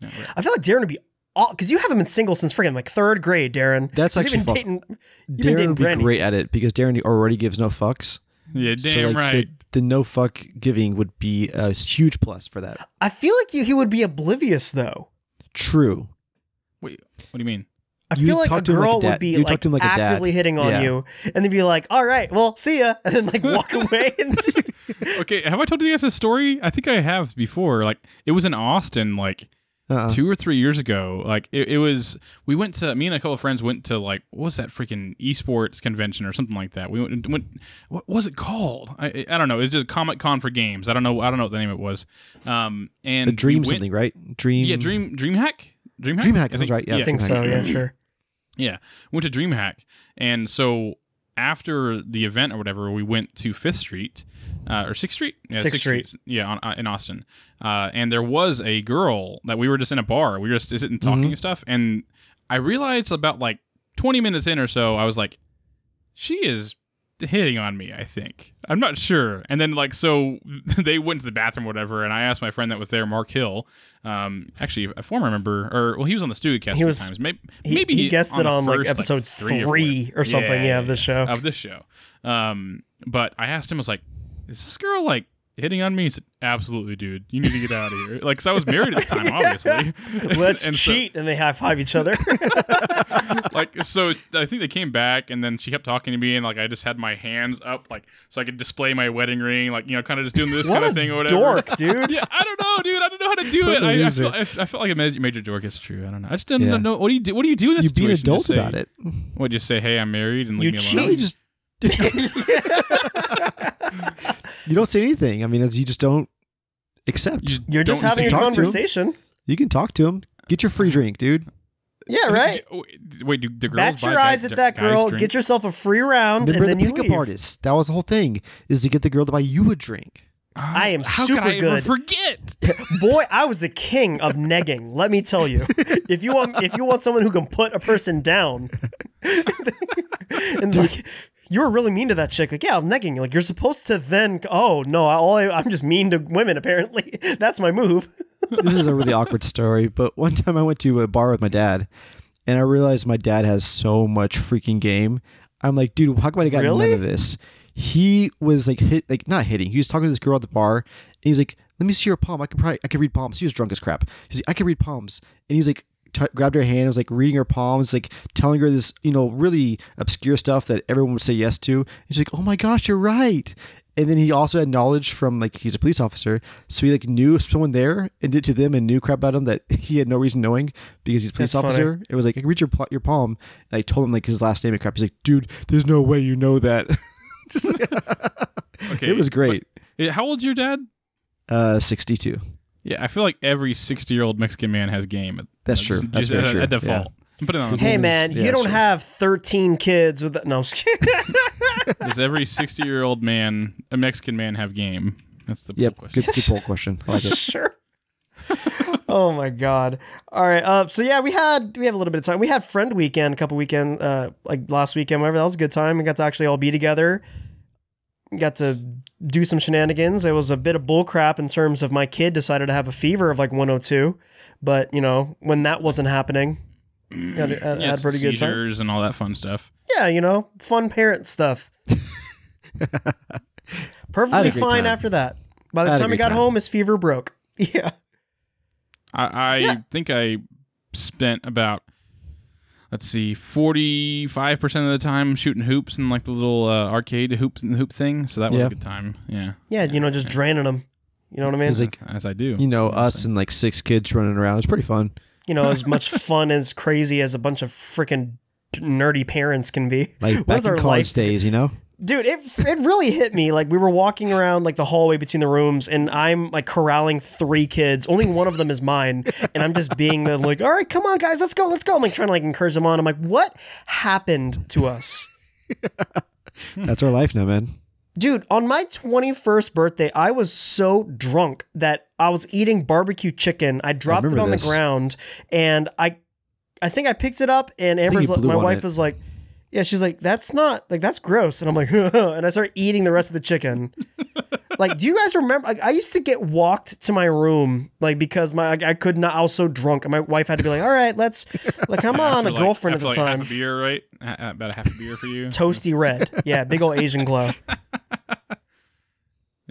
Yeah, right. I feel like Darren would be. all Because you haven't been single since freaking like third grade, Darren. That's He's actually even false. dating. you've been Darren dating would be Brandy great since- at it because Darren already gives no fucks. Yeah, So, damn like, right. The, the no fuck giving would be a huge plus for that. I feel like he would be oblivious though. True. Wait, what do you mean? I You feel like a talk to him like a girl would be You like, like a dad. actively hitting on Yeah. you, and then be like, "All right, well, see ya," and then like walk away. And just, Okay, have I told you guys this story? I think I have before. Like, it was in Austin, like Uh-uh. two or three years ago. Like, it, it was. We went to me and a couple of friends went to like what was that freaking esports convention or something like that. We went. went what was it called? I I don't know. It's just Comic Con for games. I don't know. I don't know what the name of it was. Um, and The dream we went- something, right? Dream. Yeah, Dream DreamHack. DreamHack. DreamHack, I that's think- right, yeah. I think so. Yeah, sure. Yeah, went to DreamHack, and so after the event or whatever, we went to Fifth Street uh, or Sixth Street. Yeah, Sixth Street. Yeah, on, uh, in Austin. Uh, and there was a girl that we were just in a bar. We were just sitting talking and stuff, and I realized about like twenty minutes in or so, I was like, she is hitting on me i think i'm not sure and then like so they went to the bathroom or whatever and i asked my friend that was there mark hill um actually a former member or well he was on the studio cast He was- times maybe He, maybe he guessed it the on like first, episode three, three, or, or, something. Yeah, of this show. of this show um but i asked him I was like is this girl like hitting on me? He said, absolutely, dude. You need to get out of here. Like, cause I was married at the time, obviously. Let's And so- cheat, and they high five each other. like so I think they came back and then she kept talking to me and like I just had my hands up like so I could display my wedding ring like you know kind of just doing this kind of thing or whatever. dork, dude. Yeah, I don't know, dude. I don't know how to do it. a I, I, loser. felt, I, I felt like a major, major dork. It's true. I don't know. I just didn't Yeah. know. What do you do? What do you do in this situation You be an situation? adult Just say- about it. What? Just say, hey, I'm married and You leave me cheat. alone. You just you don't say anything. I mean, it's, you just don't accept. You You, You're just don't having a say- talk to him. conversation. can talk to him. Get your free drink, dude. Yeah, right. Wait, Wait, do the girls Bat buy your eyes guys- at that girl. drink? Get yourself a free round, Remember and then the you pickup leave. artist. That was the whole thing, is to get the girl to buy you a drink. I am How super could I good. ever forget? Boy, I was the king of negging. Let me tell you. If you want, if you want someone who can put a person down, and like you were really mean to that chick. Like, yeah, I'm negging. Like, you're supposed to then. Oh no, I, all I, I'm just mean to women. Apparently, that's my move. this is a really awkward story, but one time I went to a bar with my dad, and I realized my dad has so much freaking game. I'm like, dude, how come I got Really? none of this? He was like hit, like not hitting. He was talking to this girl at the bar, and he was like, "Let me see your palm. I can probably, I can read palms." He was drunk as crap. He's like, "I can read palms," and he was like. T- grabbed her hand, and was like reading her palms, like telling her this, you know, really obscure stuff that everyone would say yes to. And she's like, "Oh my gosh, you're right." And then he also had knowledge from like he's a police officer, so he like knew someone there and did to them and knew crap about him that he had no reason knowing because he's a police That's funny. officer. It was like I can read your your palm. And I told him like his last name and crap. He's like, dude, there's no way you know that. Just Okay, it was great. but- how old's your dad? Uh, sixty two. Yeah, I feel like every 60 year old Mexican man has game. That's true. Just, That's just very at, true. at default. Put it on. Hey man, yeah, you don't sure. have 13 kids with. The, no, I'm just kidding. Does every 60 year old man, a Mexican man, have game? That's the Yep. poll question. Good, good poll question. I like it. sure. oh my god. All right. Uh, so yeah, we had we have a little bit of time. We had friend weekend a couple weekend uh like last weekend, whatever. That was a good time. We got to actually all be together. Got to do some shenanigans. It was a bit of bullcrap in terms of my kid decided to have a fever of like 102, but you know when that wasn't happening, had, had, had Yeah, a pretty good time. and all that fun stuff. Yeah, you know, fun parent stuff. Perfectly fine time. after that. By the time he got time. home, his fever broke. Yeah. I, I Yeah. think I spent about, let's see, 45% of the time shooting hoops and like the little uh, arcade hoop, hoop thing. So that was Yeah. a good time. Yeah. Yeah, you know, just draining them. You know what I mean? It's like As, as I do. you know us and like six kids running around. It's pretty fun. you know, as much fun as crazy as a bunch of freaking nerdy parents can be. Like What back in our college life- days, you know. Dude, it it really hit me. Like we were walking around like the hallway between the rooms, and I'm like corralling three kids. Only one of them is mine, and I'm just being the like, all right, come on, guys, let's go, let's go. I'm like trying to like encourage them on. I'm like, what happened to us? That's our life now, man. Dude, on my 21st birthday, I was so drunk that I was eating barbecue chicken. I dropped it on this. the ground and I I think I picked it up and Amber's like, my wife it. was like, yeah, she's like, that's not like that's gross. And I'm like, and I start eating the rest of the chicken. like, do you guys remember? Like, I used to get walked to my room like because my I, I could not. I was so drunk, and my wife had to be like, all right, let's like, come on, After, a like- girlfriend at the like time. Half a beer, right? Ha- About a half a beer for you. Toasty red, yeah, big old Asian glow.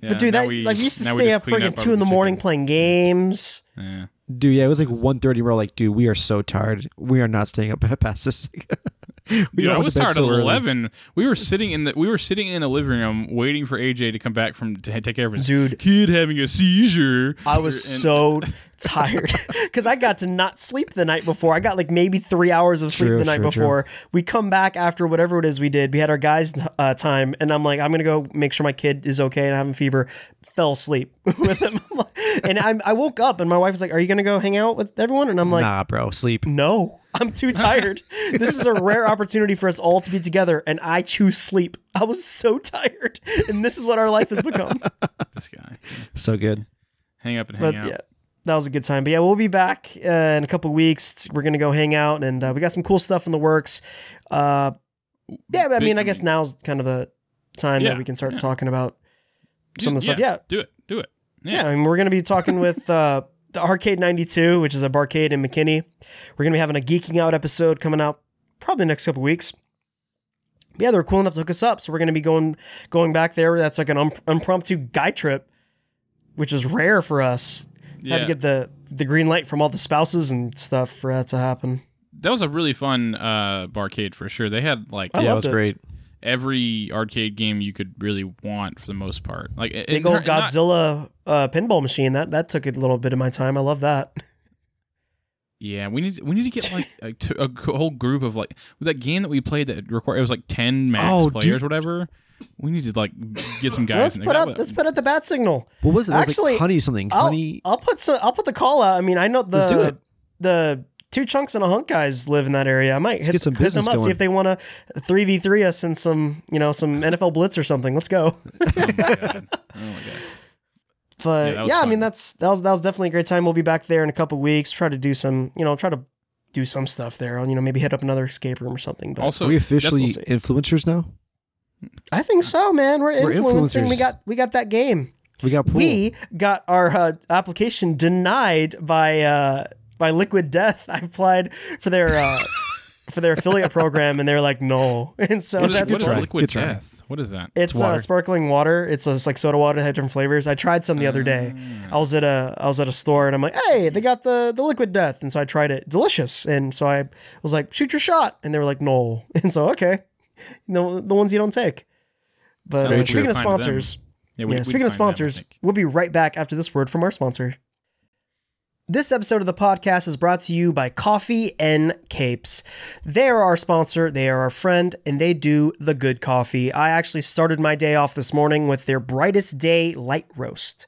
Yeah, But dude, now that we- like you used to stay up freaking two in the barbecue morning chicken. playing games. Yeah. Dude, yeah, it was like 1.30. We're like, dude, we are so tired. We are not staying up past this. we Dude, I was tired so at early. eleven. We were sitting in the we were sitting in the living room waiting for AJ to come back from to take care of his Dude. kid having a seizure. I was And- so tired because I got to not sleep the night before. I got like maybe three hours of sleep True, the night true, true. before. We come back after whatever it is we did. We had our guys' uh, time, and I'm like, I'm gonna go make sure my kid is okay and having fever. Fell asleep with him, and I, I woke up and my wife was like, "Are you gonna go hang out with everyone?" And I'm like, nah, bro, sleep. No, I'm too tired. this is a rare opportunity for us all to be together, and I choose sleep. I was so tired, and this is what our life has become. this guy. So good. Hang up and hang But out. yeah, that was a good time. But yeah, we'll be back uh, in a couple weeks. We're gonna go hang out, and uh, we got some cool stuff in the works. Uh, yeah, I mean, I guess now's kind of the time Yeah, that we can start yeah. talking about some of the stuff. Yeah, Do it. Do it. yeah. Yeah. I mean, we're gonna be talking with uh, the Arcade 92, which is a barcade in McKinney. We're gonna be having a geeking out episode coming out probably next couple weeks. Yeah, they're cool enough to hook us up, so we're gonna be going going back there. That's like an um, impromptu guy trip which is rare for us. Had to get the the green light from all the spouses and stuff for that to happen. That was a really fun uh, barcade for sure. They had like I yeah, it was it. great. Every arcade game you could really want for the most part. Like it- Big it- old not- Godzilla uh, pinball machine. That that took a little bit of my time. I love that. Yeah, we need we need to get like a whole group of like that game that we played that required it was like ten max Oh, players, dude. or whatever. We need to like get some guys. let's in put there. out let's put out the bat signal. What was it? It was Actually, like honey something. I'll, honey. I'll put some. I'll put the call out. I mean, I know the Let's do it. the two chunks and a hunk guys live in that area. I might hit, get some hit them business up see if they want to three v three us in some you know some NFL blitz or something. Let's go. oh my god! Oh my god! But Yeah, yeah, I mean that's that was that was definitely a great time. We'll be back there in a couple weeks. Try to do some you know try to do some stuff there. You know maybe hit up another escape room or something. But Also, Are we officially we'll influencers now? I think so, man. We're, We're influencing. We got we got that game. We got pool. We got our uh, application denied by uh, by Liquid Death. I applied for their uh, for their affiliate program, and they're like, no. And so what is, that's what is try. liquid Good try. death? What is that? it's, It's uh, sparkling water. It's, uh, it's like soda water, it had different flavors. I tried some the other day. Mm. I was at a I was at a store, and I'm like, hey, they got the the Liquid Death, and so I tried it, delicious. And so I was like, shoot your shot, and they were like, no. And so okay, you know the ones you don't take. But uh, speaking of kind them. sponsors. Yeah, Yeah, speaking of sponsors, we'll be right back after this word from our sponsor. This episode of the podcast is brought to you by Coffee and Capes. They are our sponsor, they are our friend, and they do the good coffee. I actually started my day off this morning with their brightest day light roast.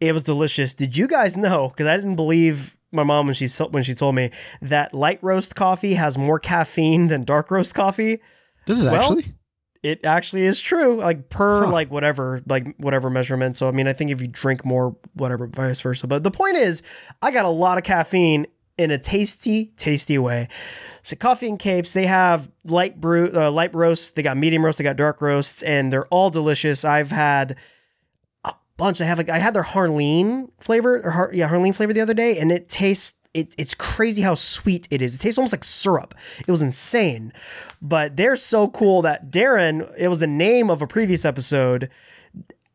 It was delicious. Did you guys know? Because I didn't believe my mom when she when she told me that light roast coffee has more caffeine than dark roast coffee Does it Well, actually? It actually is true like per Huh. like whatever like whatever measurement so i mean i think if you drink more whatever vice versa but the point is i got a lot of caffeine in a tasty tasty way so coffee and capes they have light brew uh, light roast they got medium roast they got dark roasts and they're all delicious i've had a bunch i have like i had their harleen flavor or Har- yeah harleen flavor the other day and it tastes it, it's crazy how sweet it is. It tastes almost like syrup. It was insane. But they're so cool that Darren, it was the name of a previous episode,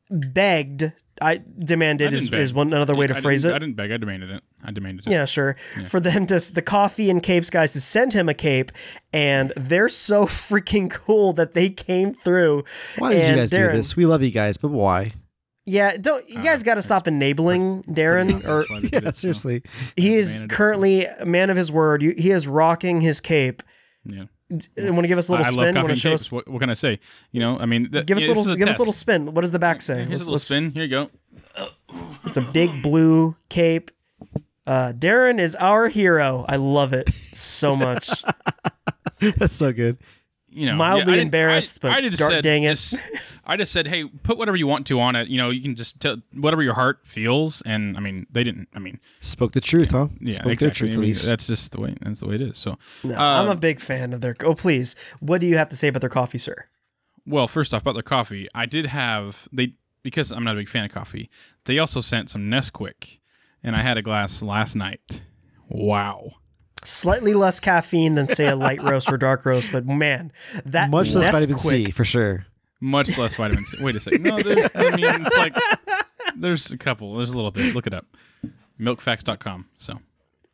begged, I demanded I is, beg. is one another way to I phrase it. I didn't beg. I demanded it. I demanded it. Yeah, sure. For them to the coffee and capes guys to send him a cape, and they're so freaking cool that they came through. Why did you guys Darren- do this? We love you guys, but why? Yeah, don't you uh, guys got to stop enabling Darren? Or That's why they did Yeah, it, so, seriously. he is demanded it. currently a man of his word. He is rocking his cape. Yeah. Want to give us a little I spin? love coffee to show us? What, what can I say? You know, I mean, th- Give us yeah, a this little. is Give us a little spin. What does the back say? Here's Let's- a little let's- spin. Here you go. It's a big blue cape. Uh, Darren is our hero. I love it so much. That's so good. You know, Mildly I didn't- embarrassed, but just dar- said, dang it. just- I just said, hey, put whatever you want to on it. You know, you can just tell whatever your heart feels. And I mean, they didn't. I mean, Spoke the truth, huh? yeah, Spoke their exactly. truth, I at mean, least. that's just the way. That's the way it is. So, No, uh, I'm a big fan of their. Oh, please. What do you have to say about their coffee, sir? Well, first off, about their coffee, I did have they because I'm not a big fan of coffee. They also sent some Nesquik, and I had a glass last night. Wow, Slightly less caffeine than say a light roast or dark roast, but man, that Much less vitamin Nesquik- C, for sure. much less vitamin C. Wait a second, no, there's. I mean, it's like there's a couple. There's a little bit. Look it up. Milkfacts.com. So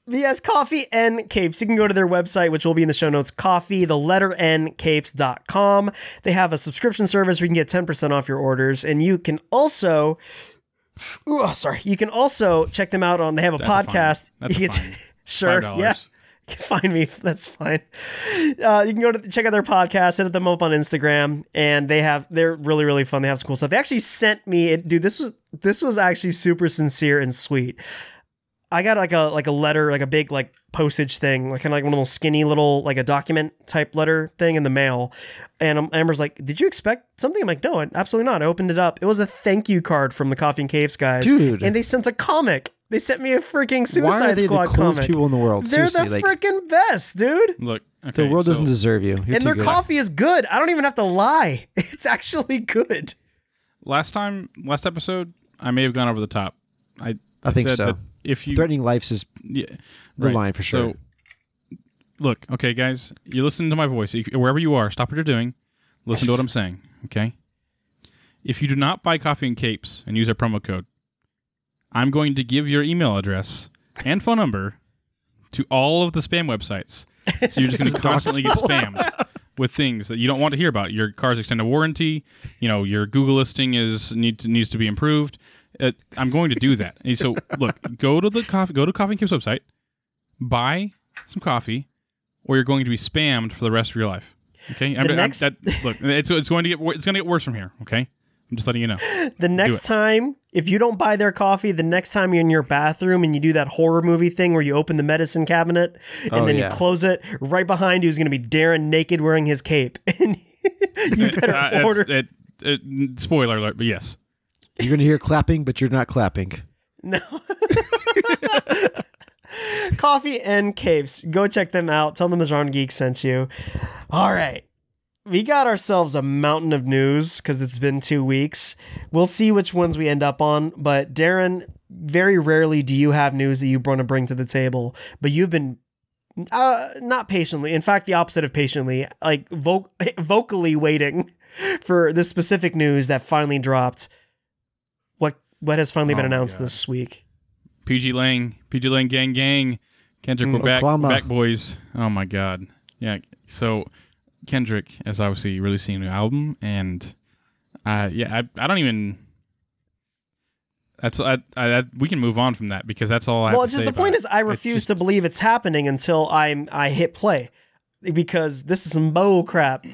Yes, coffee and capes. You can go to their website, which will be in the show notes, coffee, the letter N, capes.com. They have a subscription service where you can get 10% off your orders. And you can also, ooh, oh, sorry, you can also check them out on, they have a That's a fine. podcast. That's You can- fine. sure. $5. Yeah. You can Find me. That's fine. Uh, you can go to check out their podcast, hit them up on Instagram, and they have they're really really fun. They have some cool stuff. They actually sent me, it, dude. This was this was actually super sincere and sweet. I got like a like a letter, like a big like postage thing, like kind of like one of those skinny little like a document type letter thing in the mail. And Amber's like, "Did you expect something?" I'm like, "No, absolutely not." I opened it up. It was a thank you card from the Coffee and Capes guys, Dude. And they sent a comic. They sent me a freaking Suicide Why are they Squad the coolest comic. people in the world? They're Seriously, the like freaking best, dude. look, okay, the world so doesn't deserve you. You're and their good. coffee is good. I don't even have to lie. It's actually good. Last time, last episode, I may have gone over the top. I I think said so. that If you Threatening lives is yeah, the right. line for sure. So, look, okay, guys, you listen to my voice. If- Wherever you are, stop what you're doing. Listen to what I'm saying, okay? If you do not buy coffee and capes and use our promo code, I'm going to give your email address and phone number to all of the spam websites. So you're just going to constantly get spammed with things that you don't want to hear about. Your car's extended warranty, you know, your Google listing is need to, needs to be improved. Uh, I'm going to do that. And so look, go to the coffee, go to Coffee and Kim's website, buy some coffee, or you're going to be spammed for the rest of your life. Okay, I'm, The I'm- next- that, look, it's, it's going to get it's going to get worse from here. Okay, I'm just letting you know. The next time, if you don't buy their coffee, the next time you're in your bathroom and you do that horror movie thing where you open the medicine cabinet and Oh, then yeah. you close it, right behind you is going to be Darren naked wearing his cape. And you better Uh, order. it, it, spoiler alert, but yes. You're gonna hear clapping, but you're not clapping. No. coffee and Capes. Go check them out. Tell them the Genre Geek sent you. All right. We got ourselves a mountain of news because it's been two weeks. We'll see which ones we end up on. But Darren, very rarely do you have news that you want to bring to the table. But you've been uh, not patiently. In fact, the opposite of patiently, like vo- vocally waiting for this specific news that finally dropped. What what has finally been Oh my announced this week? PG Lang, PG Lang gang gang. Kendrick, we're back, we're back, boys. Oh my god. Yeah. So Kendrick is obviously releasing a new album, and uh, yeah, I, I don't even. That's I, I, I we can move on from that because that's all I. well, have to just say the about point it. is, I refuse just- to believe it's happening until I'm I hit play, because this is some bull crap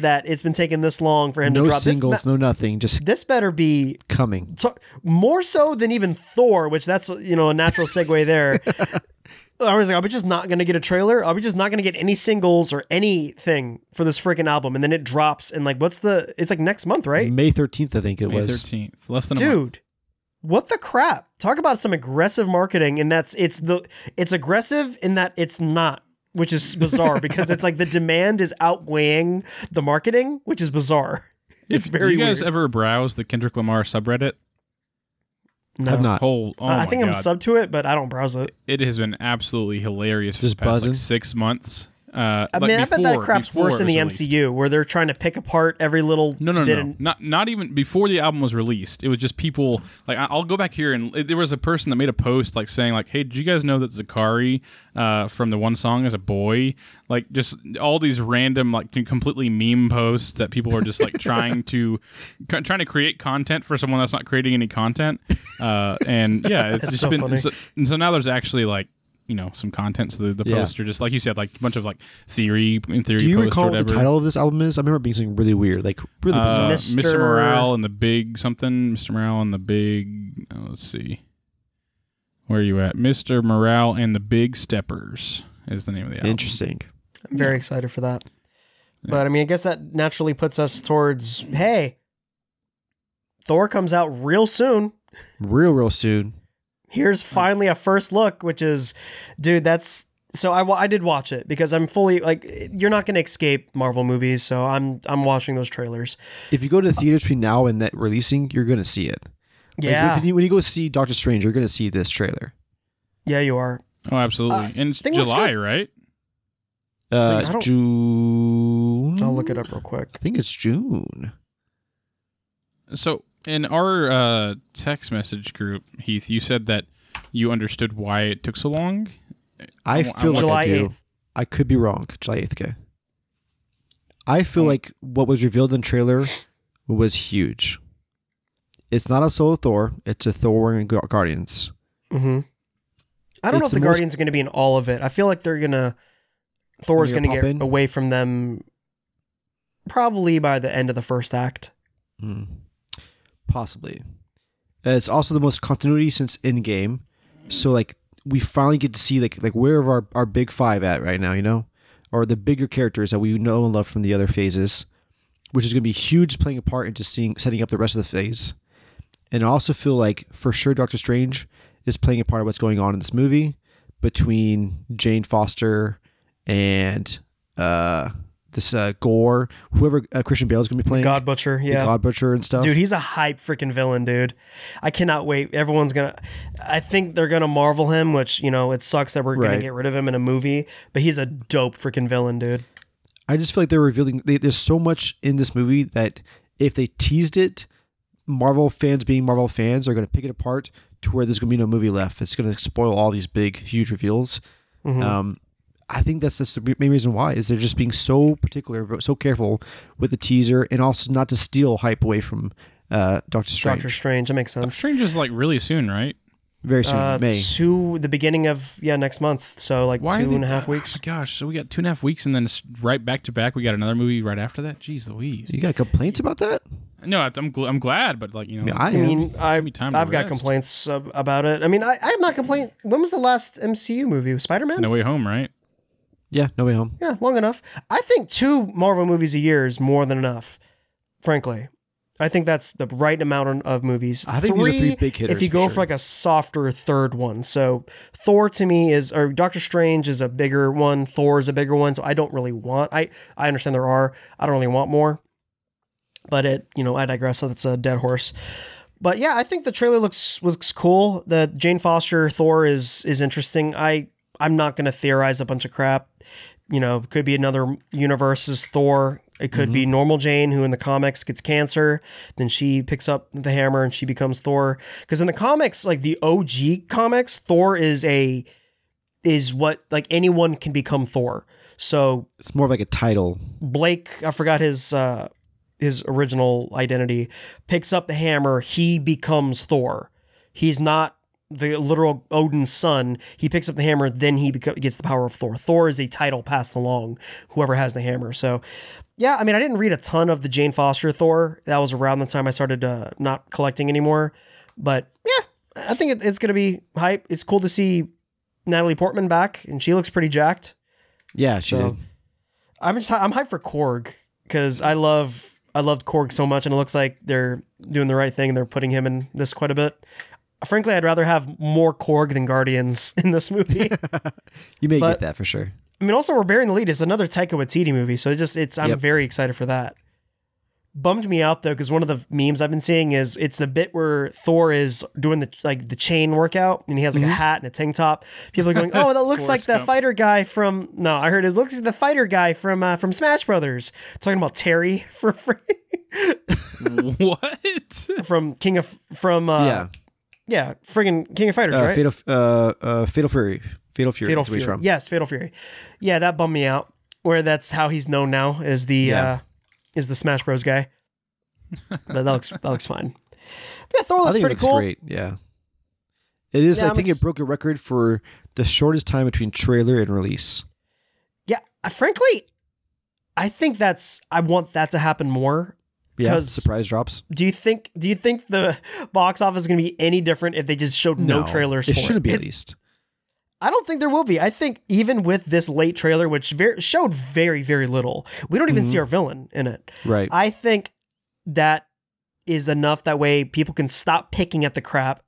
that it's been taking this long for him No to drop. singles, This, no nothing, just this better be coming. so, more so than even Thor, which that's you know a natural segue there. I was like, are we just not going to get a trailer? Are we just not going to get any singles or anything for this freaking album? And then it drops and like, what's the? It's like next month, right? May 13th, I think it May was. thirteenth, less than a month. dude what the crap talk about some aggressive marketing and that's it's the it's aggressive in that it's not which is bizarre because it's like the demand is outweighing the marketing which is bizarre it's If- very Do you guys weird. ever browse the Kendrick Lamar subreddit? No. I've not. Whole, oh i my think i'm God. sub to it but i don't browse it it has been absolutely hilarious for Just the past buzzing? like six months. Uh, i mean i bet that crap's worse in the released. mcu where they're trying to pick apart every little No, no, no, and- not not even before the album was released. It was just people like I- I'll go back here and it- there was a person that made a post like saying like, "Hey, did you guys know that Zacari uh, from the one song is a boy?" Like just all these random like completely meme posts that people are just like trying to c- trying to create content for someone that's not creating any content. Uh, and yeah, it's just so been funny. so, so now there's actually like. You know, some content. So the, the Yeah. posts are just like you said, like a bunch of like theory in theory. Do you recall what the title of this album is? I remember it being something really weird, like really Uh. Mr. Mr. Morale and the Big something. Mr. Morale and the Big. oh, let's see. Where are you at? Mr. Morale and the Big Steppers is the name of the album. Interesting. i'm very excited for that but i mean i guess that naturally puts us towards hey thor comes out real soon Real, real soon. Here's finally a first look which is dude that's so I, I did watch it because i'm fully like you're not going to escape marvel movies so i'm i'm watching those trailers If you go to the theater between now and that releasing, you're gonna see it. Like, yeah when, you, when you go see Doctor Strange, you're gonna see this trailer. yeah you are Oh, absolutely. Uh, and it's think it looks July, right? Uh, I don't- June. i'll look it up real quick I think it's June. So in our uh, text message group, Heath, you said that you understood why it took so long. I I feel like july I do. 8th I could be wrong. July 8th, okay. I feel like what was revealed in the trailer was huge. It's not a solo Thor, it's a Thor and Gu- Guardians. hmm i don't know if the, the most- guardians are going to be in all of it i feel like they're going to thor's Gonna going to get in? away from them probably by the end of the first act Hmm. Possibly. Uh, It's also the most continuity since Endgame. So like we finally get to see like like where are our, our big five at right now, you know? Or the bigger characters that we know and love from the other phases, which is gonna be huge playing a part into seeing setting up the rest of the phase. And I also feel like for sure Doctor Strange is playing a part of what's going on in this movie between Jane Foster and uh this uh Gorr, whoever uh, Christian Bale is gonna be playing god butcher yeah God Butcher and stuff. Dude, he's a hype freaking villain, dude. I cannot wait. Everyone's gonna. I think they're gonna marvel him, which you know it sucks that we're gonna get rid of him in a movie. But he's a dope freaking villain, dude. I just feel like they're revealing. They, there's so much in this movie that if they teased it, Marvel fans being Marvel fans are going to pick it apart to where there's going to be no movie left. It's going to spoil all these big, huge reveals. Mm-hmm. Um, I think that's, that's the main reason why is they're just being so particular, so careful with the teaser, and also not to steal hype away from uh, Doctor Strange. Doctor Strange. That makes sense. Strange is like really soon, right? Very soon, Uh, May. to the beginning of yeah next month. So like Why are two they- and a half oh weeks. my gosh, so we got two and a half weeks, and then it's right back to back. We got another movie right after that. Jeez Louise. You got complaints about that? No, I'm gl- I'm glad, but like you know, I mean, I mean time I've got rest. complaints about it. I mean, I, I have not complained. When was the last MCU movie? Spider Man? No Way Home, right? Yeah, No Way Home. Yeah, long enough. I think two Marvel movies a year is more than enough. Frankly, I think that's the right amount of movies. I think these are three big hitters If you for go sure. for like a softer third one, so Thor to me is, or Doctor Strange is a bigger one. Thor is a bigger one. So I don't really want. I I understand there are. I don't really want more. But it, you know, I digress. That's a dead horse. But yeah, I think the trailer looks looks cool. The Jane Foster Thor is is interesting. I I'm not going to theorize a bunch of crap. You know, could be another universe's Thor. It could be normal Jane, who in the comics gets cancer. Then she picks up the hammer and she becomes Thor. Because in the comics, like the OG comics, Thor is a is what like anyone can become Thor. So It's more of like a title. Blake, I forgot his uh his original identity, picks up the hammer, he becomes Thor. He's not the literal Odin's son. He picks up the hammer, then he gets the power of Thor. Thor is a title passed along, whoever has the hammer. So, yeah, I mean, I didn't read a ton of the Jane Foster Thor. That was around the time I started uh, not collecting anymore. But yeah, I think it, it's going to be hype. It's cool to see Natalie Portman back, and she looks pretty jacked. Yeah, she So- did. I'm just I'm hyped for Korg because I love I loved Korg so much, and it looks like they're doing the right thing and they're putting him in this quite a bit. Frankly, I'd rather have more Korg than Guardians in this movie. You may but- get that for sure. I mean, also we're bearing the lead. It's another Taika Waititi movie, so it just it's I'm Yep. very excited for that. Bummed me out though because one of the memes I've been seeing is it's the bit where Thor is doing the like the chain workout and he has like Mm-hmm. a hat and a tank top. People are going, "Oh, that looks like Forrest the fighter guy from." No, I heard it looks like the fighter guy from uh, from Smash Brothers. Talking about Terry for free. what? from King of from uh, yeah. Yeah friggin' King of Fighters, Uh, right? Fatal, uh, uh, Fatal Fury. Fatal Fury. Fatal Fury. from. Yes, Fatal Fury. Yeah, that bummed me out. Where that's how he's known now is the Yeah. uh is the Smash Bros guy. but that looks that looks fine. But yeah, Thor looks pretty looks cool. great. Yeah. It is. Yeah, I think ex- it broke a record for the shortest time between trailer and release. Yeah, uh, frankly, I think that's I want that to happen more. Yeah. Surprise drops. Do you think do you think the box office is going to be any different if they just showed no, trailers It shouldn't be It- at least. I don't think there will be. I think even with this late trailer, which ver- showed very, very little, we don't even Mm-hmm. see our villain in it. Right. I think that is enough. That way, people can stop picking at the crap.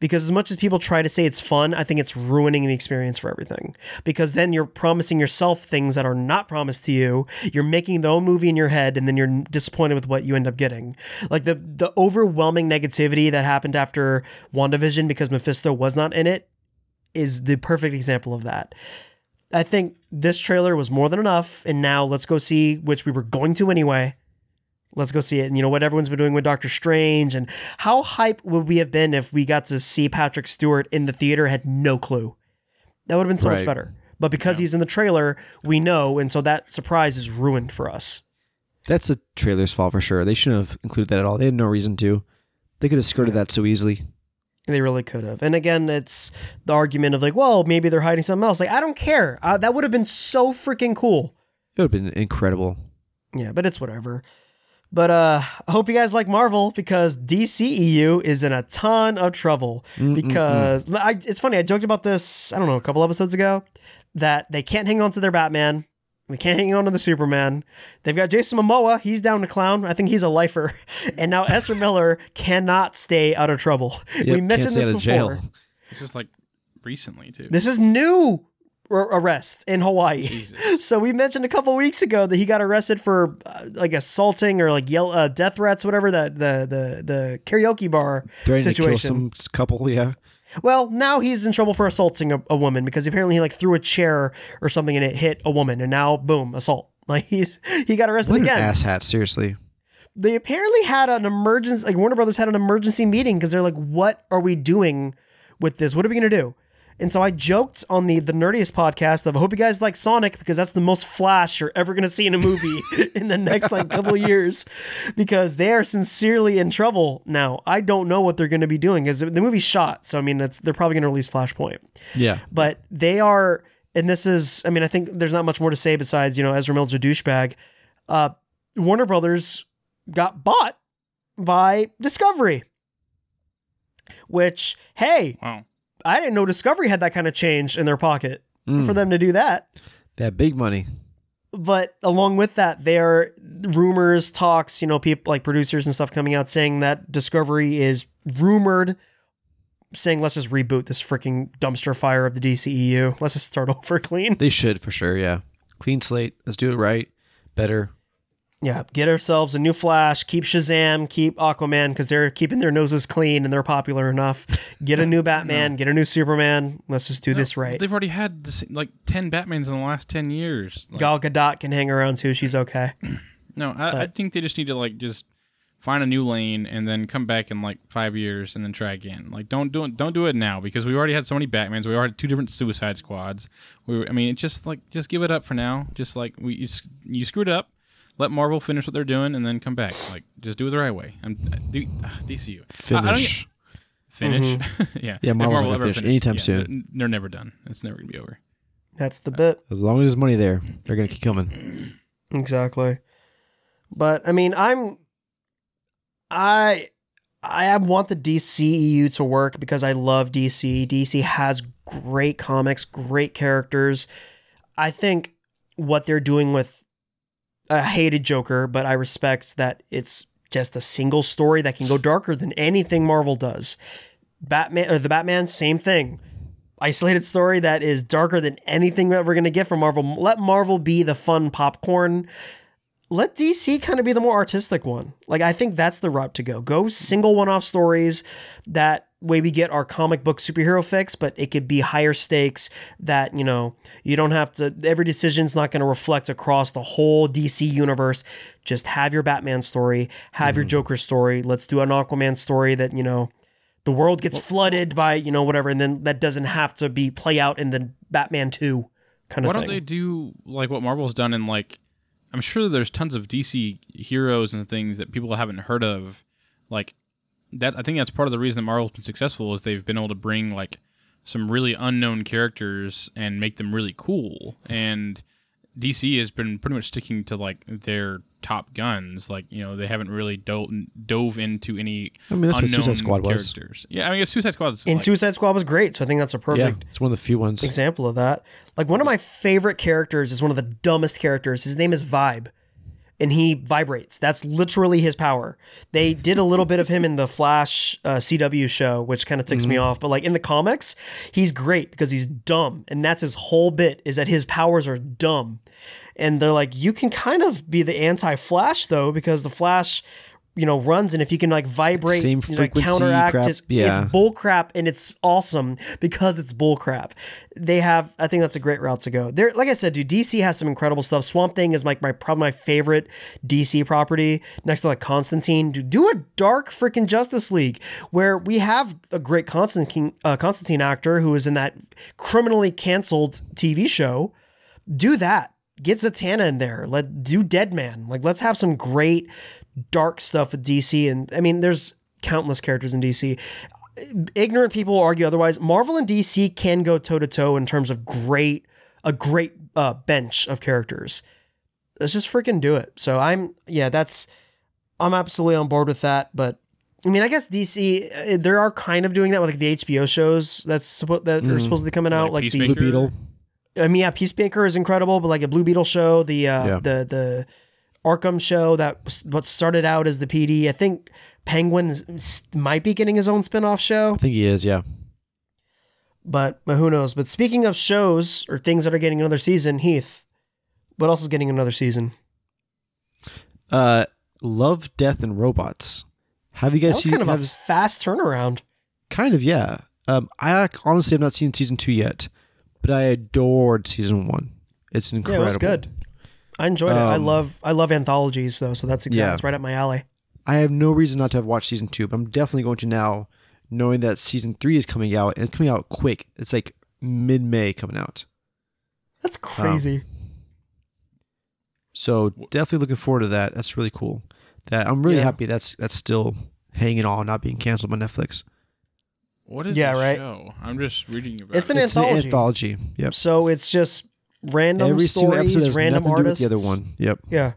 Because as much as people try to say it's fun, I think it's ruining the experience for everything. Because then you're promising yourself things that are not promised to you. You're making the own movie in your head, and then you're disappointed with what you end up getting. Like the the overwhelming negativity that happened after WandaVision because Mephisto was not in it is the perfect example of that. I think this trailer was more than enough, and now let's go see, which we were going to anyway. Let's go see it. And you know what everyone's been doing with Doctor Strange, and how hype would we have been if we got to see Patrick Stewart in the theater? Had no clue. That would have been so much better. But because he's in the trailer, we know, and so that surprise is ruined for us. That's the trailer's fault for sure. They shouldn't have included that at all. They had no reason to. They could have skirted that so easily. They really could have. And again, it's the argument of like, well, maybe they're hiding something else. Like, I don't care. Uh, that would have been so freaking cool. It would have been incredible. Yeah, but it's whatever. But uh I hope you guys like Marvel because DCEU is in a ton of trouble mm, mm, mm. because I, it's funny I joked about this I don't know a couple episodes ago that they can't hang on to their Batman. They can't hang on to the Superman. They've got Jason Momoa he's down to clown. I think he's a lifer. And now Ezra Miller cannot stay out of trouble. We mentioned can't stay this out before. Of jail. It's just like recently too. this is new. ar- arrest in Hawaii. Jesus. So we mentioned a couple weeks ago that he got arrested for uh, like assaulting or like yell uh, death threats, whatever that the the the karaoke bar Threatening to kill situation. some couple, yeah. Well, now he's in trouble for assaulting a, a woman because apparently he like threw a chair or something and it hit a woman, and now boom, assault. Like he's he got arrested What an again. asshat, seriously. they apparently had an emergency like Warner Brothers had an emergency meeting because they're like, what are we doing with this? What are we gonna do? And so I joked on the the nerdiest podcast of I hope you guys like Sonic because that's the most flash you're ever gonna see in a movie in the next like couple of years because they are sincerely in trouble now. I don't know what they're gonna be doing because the movie's shot, so I mean it's, they're probably gonna release Flashpoint Yeah. but they are and this is i mean i think there's not much more to say besides you know ezra miller's a douchebag uh warner brothers got bought by discovery which hey Wow. I didn't know discovery had that kind of change in their pocket Mm. for them to do that That big money. but along with that there are rumors talks you know people like producers and stuff coming out saying that discovery is rumored saying let's just reboot this freaking dumpster fire of the dceu let's just start over clean They should for sure. Yeah. Clean slate. Let's do it right. Better. Yeah get ourselves a new flash keep shazam keep aquaman because they're keeping their noses clean and they're popular enough get a new batman get a new superman let's just do this right They've already had this, like ten Batmans in the last ten years. Like, gal gadot can hang around too she's okay no, I, I think they just need to like just find a new lane and then come back in like five years and then try again. Like don't do it, don't do it now because we already had so many Batmans. We already had two different Suicide Squads. We, I mean, it's just like just give it up for now. Just like we you, you screwed up. Let Marvel finish what they're doing and then come back. Like just do it the right way. I'm uh, D, uh, DCU I- I Finish. get- finish. yeah, Yeah, Marvel's not Marvel gonna ever finish finished- anytime yeah, soon. They're, they're never done. It's never gonna be over. that's the bit As long as there's money there, they're gonna keep coming. Exactly. But I mean, I'm I I want the DCEU to work because I love DC. DC has great comics, great characters. I think what they're doing with a hated Joker, but I respect that it's just a single story that can go darker than anything Marvel does. Batman or the Batman, same thing isolated story that is darker than anything that we're to get from Marvel. Let Marvel be the fun popcorn. Let DC kind of be the more artistic one. Like, I think that's the route to go. Go single one off stories. That way we get our comic book superhero fix, but it could be higher stakes that, you know, you don't have to, every decision's not going to reflect across the whole DC universe. Just have your Batman story, have your hmm. Joker story. Let's do an Aquaman story that, you know, the world gets flooded by you know whatever, and then that doesn't have to be play out in the Batman two kind of Why don't they do like what Marvel's done in like I'm sure there's tons of DC heroes and things that people haven't heard of. Like that I think that's part of the reason that Marvel's been successful is they've been able to bring like some really unknown characters and make them really cool. And DC has been pretty much sticking to like their top guns. Like you know they haven't really dove dove into any I mean, that's what Suicide Squad was. Yeah, I mean Suicide Squad is and like, Suicide Squad was great, so I think that's a perfect. Yeah, perfect it's one of the few ones. example of that. Like one of my favorite characters is one of the dumbest characters. His name is Vibe. And he vibrates. That's literally his power. They did a little bit of him in the Flash uh, CW show, which kind of ticks me off. But like in the comics, he's great because he's dumb, and that's his whole bit is that his powers are dumb. And they're like, you can kind of be the anti-Flash though, because the Flash, you know, runs, and if you can like vibrate, Same you know, counteract crap, his, yeah. it's bull crap and it's awesome because it's bull crap. They have I think that's a great route to go. There like I said, dude, DC has some incredible stuff. Swamp Thing is like my probably my favorite DC property next to like Constantine. Dude, do a dark freaking Justice League where we have a great Constantine uh, Constantine actor who is in that criminally canceled TV show. Do that. Get Zatanna in there. Let do Deadman. Like let's have some great dark stuff with DC and I mean there's countless characters in DC ignorant people will argue otherwise. Marvel and DC can go toe to toe in terms of great a great uh, bench of characters. Let's just freaking do it. So I'm yeah, that's I'm absolutely on board with that. But I mean, I guess DC uh, they are kind of doing that with like the HBO shows that's suppo- that are supposedly coming out, Like like, the Blue Beetle. I mean, yeah, Peacemaker is incredible, but like a Blue Beetle show, the uh, Yeah. the the Arkham show that what started out as the PD. I think Penguin might be getting his own spin-off show I think he is. Yeah. but, but who knows? But speaking of shows or things that are getting another season, Heath, what else is getting another season? Uh, Love, Death, and Robots. Have you That guys was seen? kind of a fast turnaround. kind of yeah. Um, I honestly have not seen season two yet, but I adored season one. It's incredible. Yeah, it was good. I enjoyed it. I Um, love I love anthologies though, so that's exactly Yeah. it's right up my alley. I have no reason not to have watched season two, but I'm definitely going to now, knowing that season three is coming out and it's coming out quick. It's like mid May coming out. That's crazy. So definitely looking forward to that. That's really cool. That I'm really Yeah. happy that's that's still hanging on, not being canceled by Netflix. What is Yeah, the right. show? I'm just reading about It's it. an It's anthology. an anthology. Yep. So it's just random Every single episode stories, random nothing to do with artists. the other one. Yep. Yeah.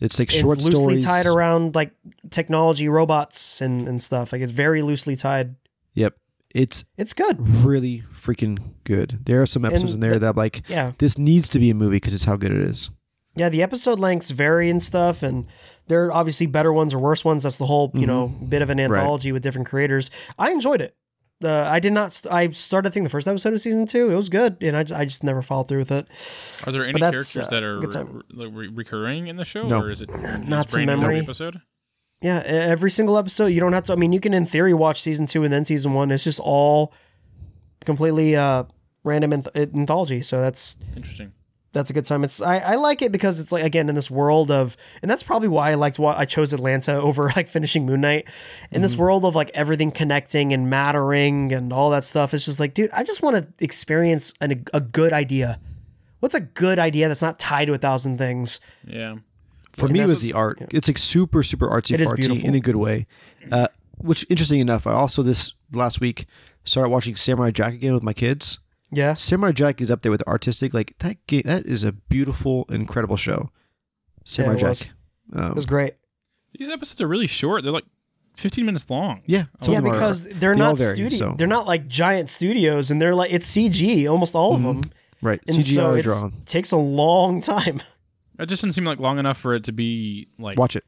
It's like It's short loosely stories. tied around like technology, robots and, and stuff. Like it's very loosely tied. Yep. It's It's good. really freaking good. There are some episodes in there the- that I'm like, Yeah. this needs to be a movie because it's how good it is. Yeah, the episode lengths vary and stuff, and there are obviously better ones or worse ones. That's the whole, you know, bit of an Mm-hmm. Right. anthology with different creators. I enjoyed it. Uh, I did not. St- I started, I think, the first episode of season two. It was good, and I just, I just never followed through with it. Are there any characters uh, that are re- re- recurring in the show, No. or is it Not just to every memory. episode? Yeah, every single episode. You don't have to. I mean, you can in theory watch season two and then season one. It's just all completely uh, random anth- anthology. So that's Interesting. That's a good time. It's I, I like it because it's like again in this world of, and that's probably why I liked why I chose Atlanta over like finishing Moon Knight. In this world of like everything connecting and mattering and all that stuff, it's just like, dude, I just want to experience an, a good idea. What's a good idea that's not tied to a thousand things? Yeah. For me, it was the art. It's like super, super artsy It is fartsy in a good way. Uh, which, interesting enough, I also this last week started watching Samurai Jack again with my kids. Yeah, Samurai Jack is up there with artistic. Like that game, that is a beautiful, incredible show. Samurai it was. Jack. Um, it was great. These episodes are really short. They're like 15 minutes long. yeah, some yeah, of them are- because they're they not vary, studio. so- They're not like giant studios, and they're like it's CG, almost all of them. right And CGI so it drawn. takes a long time. It just didn't seem like long enough for it to be like. Watch it.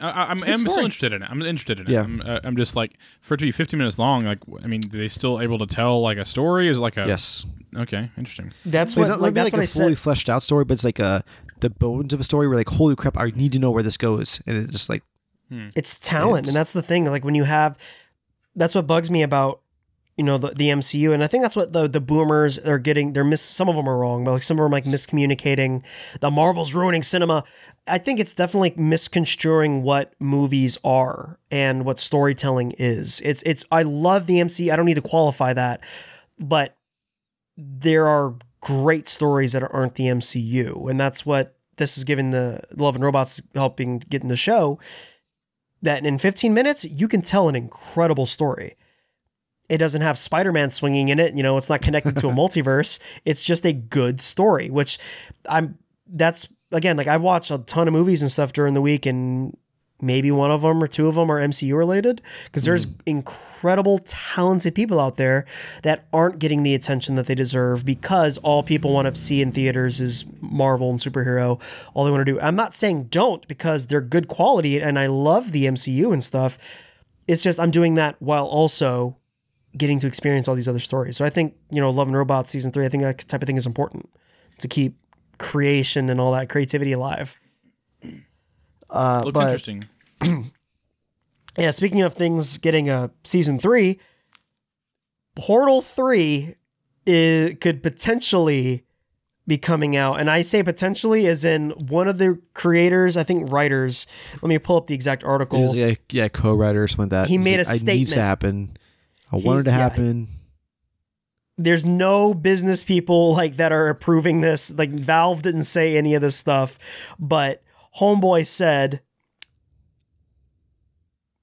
I, I- I'm, I'm still interested in it. I'm interested in Yeah. it. I'm, uh, I'm just like for it to be 15 minutes long. Like, I mean, are they still able to tell like a story? Is it like a Yes, Okay, interesting. That's Like, what not like, that's like what a I fully said. fleshed out story, but it's like a the bones of a story. Where like, holy crap, I need to know where this goes, and it's just like, It's talent, It's- and that's the thing. Like when you have, that's what bugs me about you know the, the MCU, and I think that's what the the boomers are getting. They're miss. Some of them are wrong, but like some of them are like miscommunicating. The Marvel's ruining cinema. I think it's definitely misconstruing what movies are and what storytelling is. It's it's. I love the MCU. I don't need to qualify that, but there are great stories that aren't the MCU, and that's what this is giving the Love and Robots helping get in the show. That in 15 minutes you can tell an incredible story. It doesn't have Spider-Man swinging in it, you know, it's not connected to a multiverse. It's just a good story, which I'm that's again like I watch a ton of movies and stuff during the week and maybe one of them or two of them are MCU related because there's mm-hmm. incredible talented people out there that aren't getting the attention that they deserve because all people want to see in theaters is Marvel and superhero all they want to do. I'm not saying don't because they're good quality and I love the MCU and stuff. It's just I'm doing that while also getting to experience all these other stories so I think you know Love and Robots season 3 I think that type of thing is important to keep creation and all that creativity alive uh, Looks but- interesting. yeah, speaking of things getting a season three, Portal three is, could potentially be coming out, and I say potentially as in one of the creators, I think writers. Let me pull up the exact article. was like, yeah, co-writer or something like that. He He's made like, a I needs statement. to happen. I wanted to yeah, happen. There's no business people like that are approving this. Like Valve didn't say any of this stuff, but Homeboy said.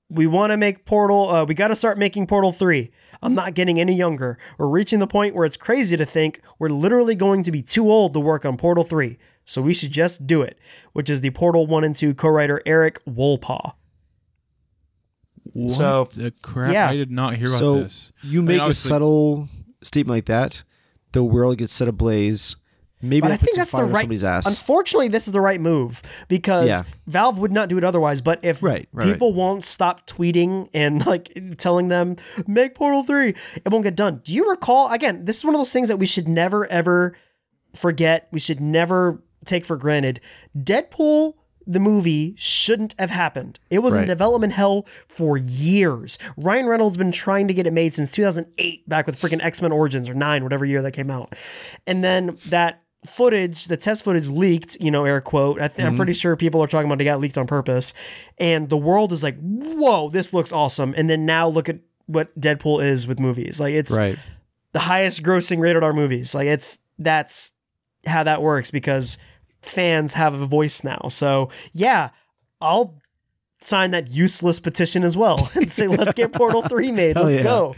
We want to make Portal. Uh, we got to start making Portal 3. I'm not getting any younger. We're reaching the point where it's crazy to think we're literally going to be too old to work on Portal 3. So we should just do it, which is the Portal 1 and 2 co writer Erik Wolpaw. What So, the crap? yeah. I did not hear about So this. you I mean, make a subtle statement like that, the world gets set ablaze. Maybe But I think that's the right. somebody's ass. Unfortunately, this is the right move because Yeah. Valve would not do it otherwise. But if Right, right, people won't stop tweeting and like telling them make Portal Three, it won't get done. Do you recall? Again, this is one of those things that we should never ever forget. We should never take for granted. Deadpool. The movie shouldn't have happened. It was in development hell for years. Ryan Reynolds been trying to get it made since 2008, back with freaking X Men Origins or nine, whatever year that came out. And then that footage, the test footage leaked, you know, air quote. I th- I'm mm-hmm. pretty sure people are talking about it got leaked on purpose. And the world is like, whoa, this looks awesome. And then now look at what Deadpool is with movies. Like it's Right. the highest grossing rated R movies. Like it's that's how that works because fans have a voice now. So yeah, I'll sign that useless petition as well and say let's get Portal 3 made. Let's yeah. go.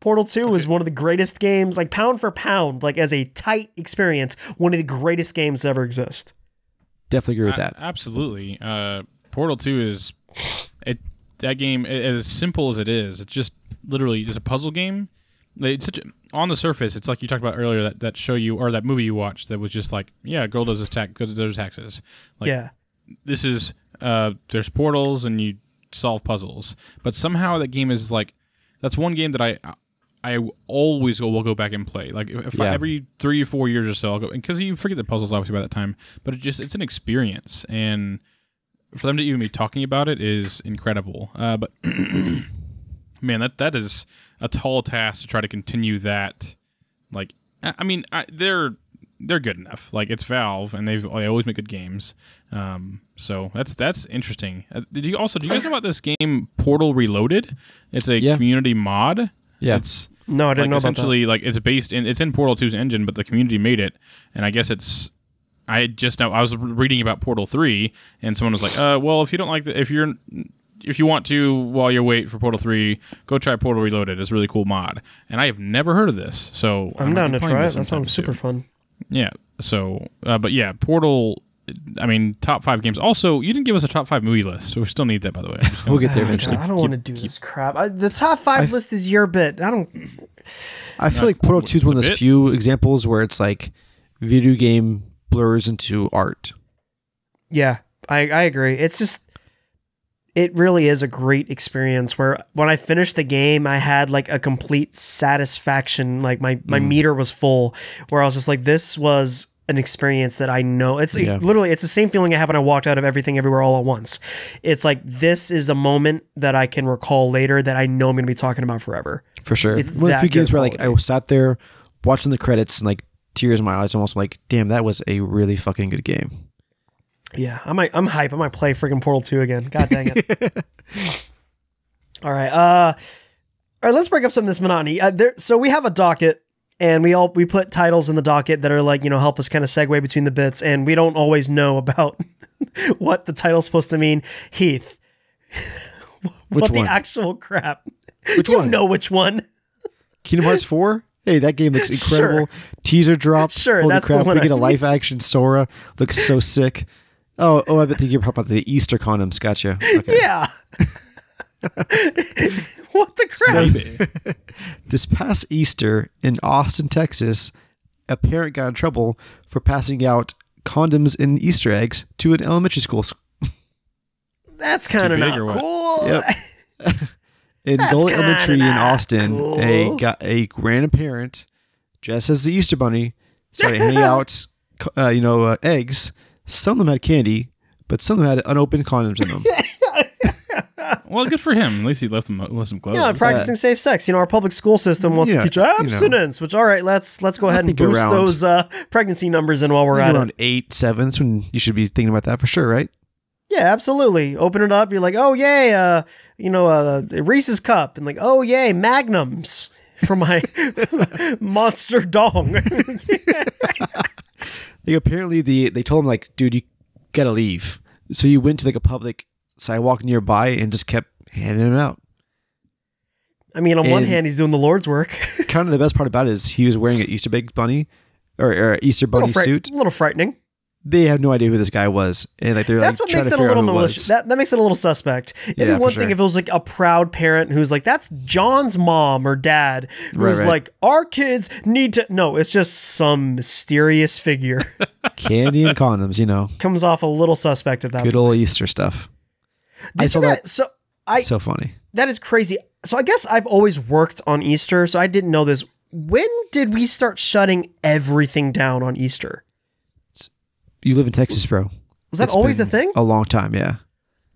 Portal 2 is one of the greatest games, like pound for pound, like as a tight experience, one of the greatest games to ever exist. Definitely agree with A- that. absolutely. Uh, Portal Two is it. That game, a- as simple as it is, it's just literally it's a puzzle game. Like, It's such a, on the surface, it's like you talked about earlier that, that show you or that movie you watched that was just like, yeah, a girl does this tax, goes does taxes. Like, yeah. this is uh, there's portals and you solve puzzles, but somehow that game is like that's one game that I I always will go back and play. Like if, if I, every three or four years or so, I'll go because you forget the puzzles obviously by that time, but it just it's an experience and for them to even be talking about it is incredible. Uh, but man, that that is a tall task to try to continue that. Like I mean, I, they're they're good enough. Like it's Valve, and they've they always make good games. Um, so that's that's interesting. Uh, did you also do you guys know about this game Portal Reloaded? It's a Yeah. community mod. Yeah. It's No, I didn't like know about that. essentially like it's based in it's in Portal 2's engine, but the community made it, and I guess it's. I just know I was reading about Portal 3, and someone was like, "Uh, well, if you don't like the if you're if you want to while you're wait for Portal 3, go try Portal Reloaded. It's a really cool mod." And I have never heard of this, so I I'm might down to try it. this That sounds super soon. fun. Yeah. So, uh, but yeah, Portal. I mean, top five games. Also, you didn't give us a top five movie list. So We still need that, by the way. I'm gonna- We'll get there God, eventually. I don't want to do this crap. I, the top five list is your bit. I don't. I feel like Portal 2 is one of those bit- few examples where it's like video game blurs into art. Yeah, I, I agree. It's just it really is a great experience where when I finished the game, I had like a complete satisfaction. Like my my Mm. meter was full, where I was just like, this was an experience that I know. It's like, Yeah. literally it's the same feeling I had when I walked out of everything everywhere all at once. It's like this is a moment that I can recall later that I know I'm going to be talking about forever. For sure. It's one of the few games where like I sat there watching the credits and like tears in my eyes, almost like, damn, that was a really fucking good game. Yeah, I might. I'm hype. I might play freaking Portal Two again. God dang it! all right. Uh, all right. Let's break up some of this monotony. Uh, there. So we have a docket, and we all we put titles in the docket that are like you know help us kind of segue between the bits, and we don't always know about what the title's supposed to mean. Heath, Which what one? the actual crap? Which you one? know which one? Kingdom Hearts 4? Hey, that game looks Sure. incredible. Teaser drop. Sure, Holy that's the crap. one We I get a mean. live action Sora. Looks so sick. Oh, oh, I think you're talking about the Easter condoms. Gotcha. Okay. Yeah. what the crap? Maybe. This past Easter in Austin, Texas, a parent got in trouble for passing out condoms and Easter eggs to an elementary school. That's kind of big not cool. Yep. In That's Gullett Elementary in not Austin, a cool. got a random parent dressed as the Easter Bunny started handing out, uh, you know, uh, eggs. Some of them had candy, but some of them had unopened condoms in them. well, good for him. At least he left them left some clothes. Yeah, practicing safe sex. You know, our public school system wants Yeah, to teach you know. abstinence, which all right, let's let's go ahead and think boost around- those uh, pregnancy numbers in while we're at around it. eight, seven. When you should be thinking about that for sure, right? Yeah, absolutely. Open it up. You're like, oh yay, uh, you know, uh, Reese's cup, and like, oh yay, Magnums for my monster dong. Like apparently the they told him like, dude, you gotta leave. So you went to like a public sidewalk nearby and just kept handing them out. I mean, on one hand, he's doing the Lord's work. Kind of the best part about it is he was wearing an Easter egg bunny or, or Easter bunny little, fri- suit. A little frightening. They have no idea who this guy was, and like they're That's like what makes to it a little malicious. That, that makes it a little suspect. It'd Yeah, be one thing sure. if it was like a proud parent who's like, that's John's mom or dad, Right, who's right. like, our kids need to. No, it's just some mysterious figure. Candy and condoms, you know, Comes off a little suspect at that good point. old Easter stuff. I Did saw you that. so I so funny. that is crazy. So I guess I've always worked on Easter, so I didn't know this. When did we start shutting everything down on Easter? You live in Texas, bro. Was that It's always a thing? A long time, yeah.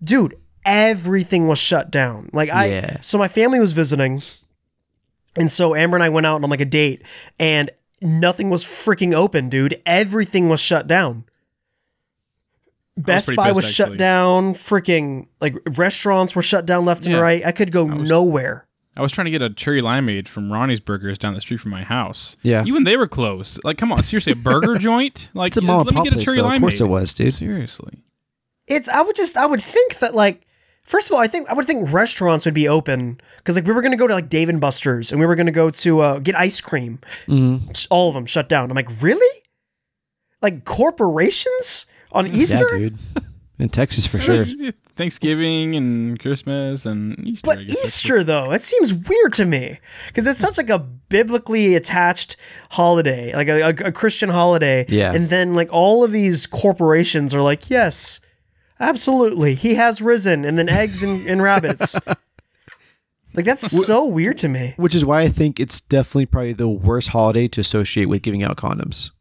dude everything was shut down like i Yeah. so my family was visiting and so amber and i went out on like a date and nothing was freaking open, dude. Everything was shut down. Best pretty Buy pissed, was shut actually. down. Freaking like restaurants were shut down left and Yeah. right. I could go nowhere. I was trying to get a cherry limeade from Ronnie's Burgers down the street from my house. Yeah. Even they were closed. Like, come on, seriously, a burger joint? Like, It's a let me get a cherry though. limeade. Of course it was, dude. Seriously. It's I would just I would think that like first of all I think I would think restaurants would be open because like we were gonna go to like Dave and Buster's and we were gonna go to uh, get ice cream. Mhm. All of them shut down. I'm like really? Like corporations on Yeah, Easter? dude. In Texas for So sure. It's- Thanksgiving and Christmas and Easter. But I guess Easter though, it seems weird to me because it's such like a biblically attached holiday, like a, a, a Christian holiday. Yeah. And then like all of these corporations are like, yes, absolutely, he has risen, and then eggs and, and rabbits. Like that's so weird to me. Which is why I think it's definitely probably the worst holiday to associate with giving out condoms.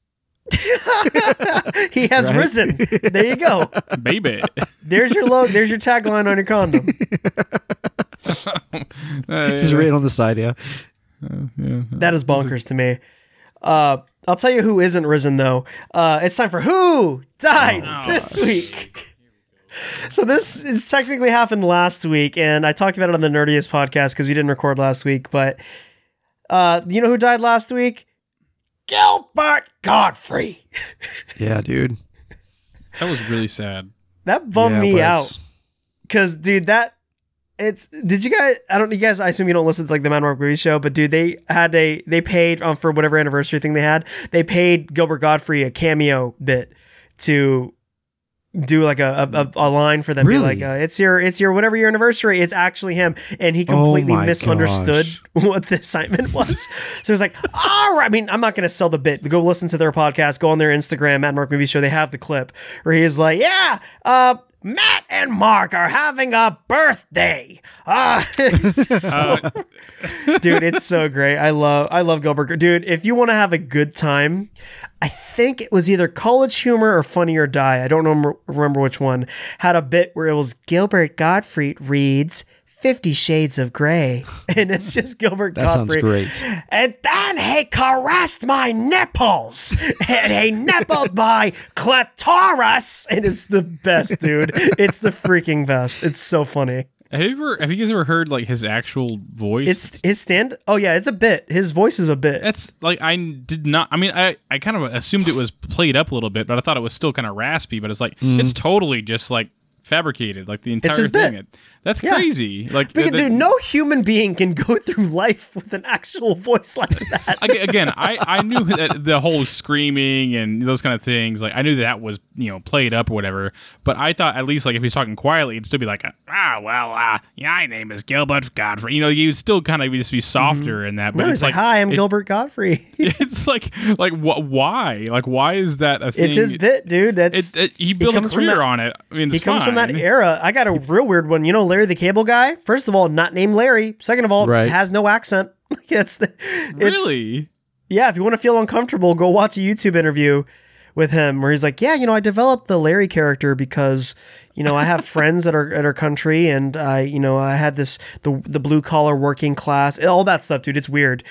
He has Right? risen. There you go. Baby. There's your logo. There's your tagline on your condom. Uh, This is written on the side, yeah. yeah. That is bonkers to me. Uh, I'll tell you who isn't risen though. Uh, it's time for who died this week. So this is technically happened last week, and I talked about it on the Nerdist podcast because we didn't record last week. But uh, you know who died last week? Gilbert Godfrey. Yeah, dude. That was really sad. That bummed Yeah, me out because, dude, that it's. Did you guys? I don't. You guys. I assume you don't listen to like the Matt Mark movie show, but dude, they had a. They paid um, for whatever anniversary thing they had. They paid Gilbert Godfrey a cameo bit to do like a a, a line for them. Be like, uh, it's your it's your whatever your anniversary. It's actually him, and he Oh completely my misunderstood gosh. what the assignment was. so he's like, all right. I mean, I'm not gonna sell the bit. Go listen to their podcast. Go on their Instagram, Matt Mark Movie Show. They have the clip where he is like, yeah, uh. Matt and Mark are having a birthday. Ah, so- Uh, dude, it's so great. I love I love Gilbert. Dude, if you want to have a good time, I think it was either College Humor or Funny or Die. I don't remember, remember which one. Had a bit where it was Gilbert Gottfried reads Fifty Shades of Grey, and it's just Gilbert That sounds Gottfried. great. And then he caressed my nipples, and he nippled my clitoris, and it's the best, dude. It's the freaking best. It's so funny. have you ever? Have you guys ever heard like his actual voice? It's his stand. Oh yeah, it's a bit. His voice is a bit. That's like I did not. I mean, I I kind of assumed it was played up a little bit, but I thought it was still kind of raspy. But it's like mm. it's totally just like fabricated, like the entire thing. bit. It, that's Yeah. crazy. Like Because, dude, no human being can go through life with an actual voice like that. Again, I, I knew that the whole screaming and those kind of things, like I knew that was you know played up or whatever. But I thought at least like if he's talking quietly, it'd still be like ah well uh yeah, my name is Gilbert Godfrey. You know, you would still kind of just be softer in that. But Mm-hmm. no, it's he's like, "Hi, I'm it- Gilbert Godfrey." It's like like what? Why? Like why is that a thing? it's his bit, dude. That's It, it, he built a career that- on it. I mean, he it's comes from that era. I got a real weird one. You know, Larry the Cable Guy. First of all, not named Larry. Second of all, Right. has no accent. It's the it's, Really? yeah. If you want to feel uncomfortable, go watch a YouTube interview with him where he's like, "Yeah, you know, I developed the Larry character because you know I have friends that are at our country, and I, you know, I had this the the blue collar working class, all that stuff, dude. It's weird."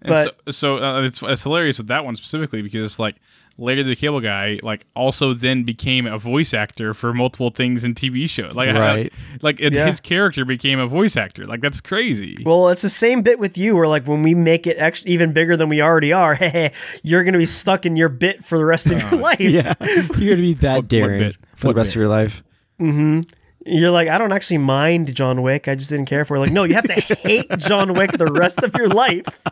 And But- so, so uh, it's, it's hilarious with that one specifically because it's like Larry the Cable Guy like also then became a voice actor for multiple things in TV shows. Like Right. I- like it, Yeah. his character became a voice actor. Like that's crazy. Well, it's the same bit with you, where like when we make it ex- even bigger than we already are, you're gonna be stuck in your bit for the rest of your life. Yeah. You're gonna be that What- what daring bit? for What the rest bit? of your life. Mm-hmm. You're like, I don't actually mind John Wick. I just didn't care for it. Like, no, you have to hate John Wick the rest of your life.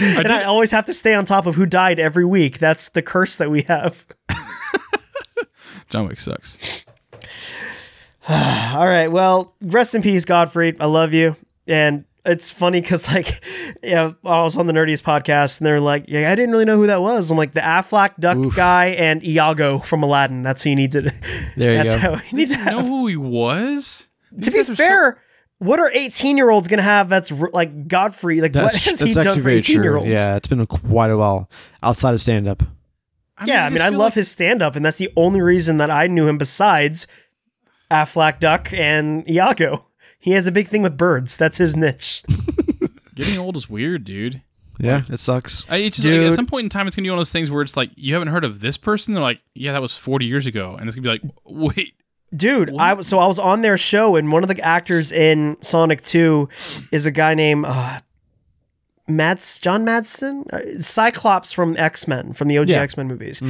and I always have to stay on top of who died every week. That's the curse that we have. John Wick sucks. All right. Well, rest in peace, Godfrey. I love you. And it's funny because, like, yeah, I was on the Nerdist podcast and they're like, yeah, I didn't really know who that was. I'm like, the Aflac duck guy and Iago from Aladdin. That's who you need to. There you that's go. how you need to I know who he was. to be fair, what are 18 year olds going to have that's r- like Godfrey? Like, what That's, has he done actually for very 18 year true. olds? Yeah, it's been quite a while outside of stand up. yeah, I mean, just I love like- his stand up, and that's the only reason that I knew him besides Aflac Duck and Iago. He has a big thing with birds. That's his niche. Getting old is weird, dude. Yeah, it sucks. I, it's just like, at some point in time, it's gonna be one of those things where it's like you haven't heard of this person. They're like, yeah, that was 40 years ago, and it's gonna be like, wait, Dude, I was so I was on their show, and one of the actors in Sonic Two is a guy named uh, Mads John Madsen, Uh, Cyclops from X Men, from the OG Yeah. X Men movies.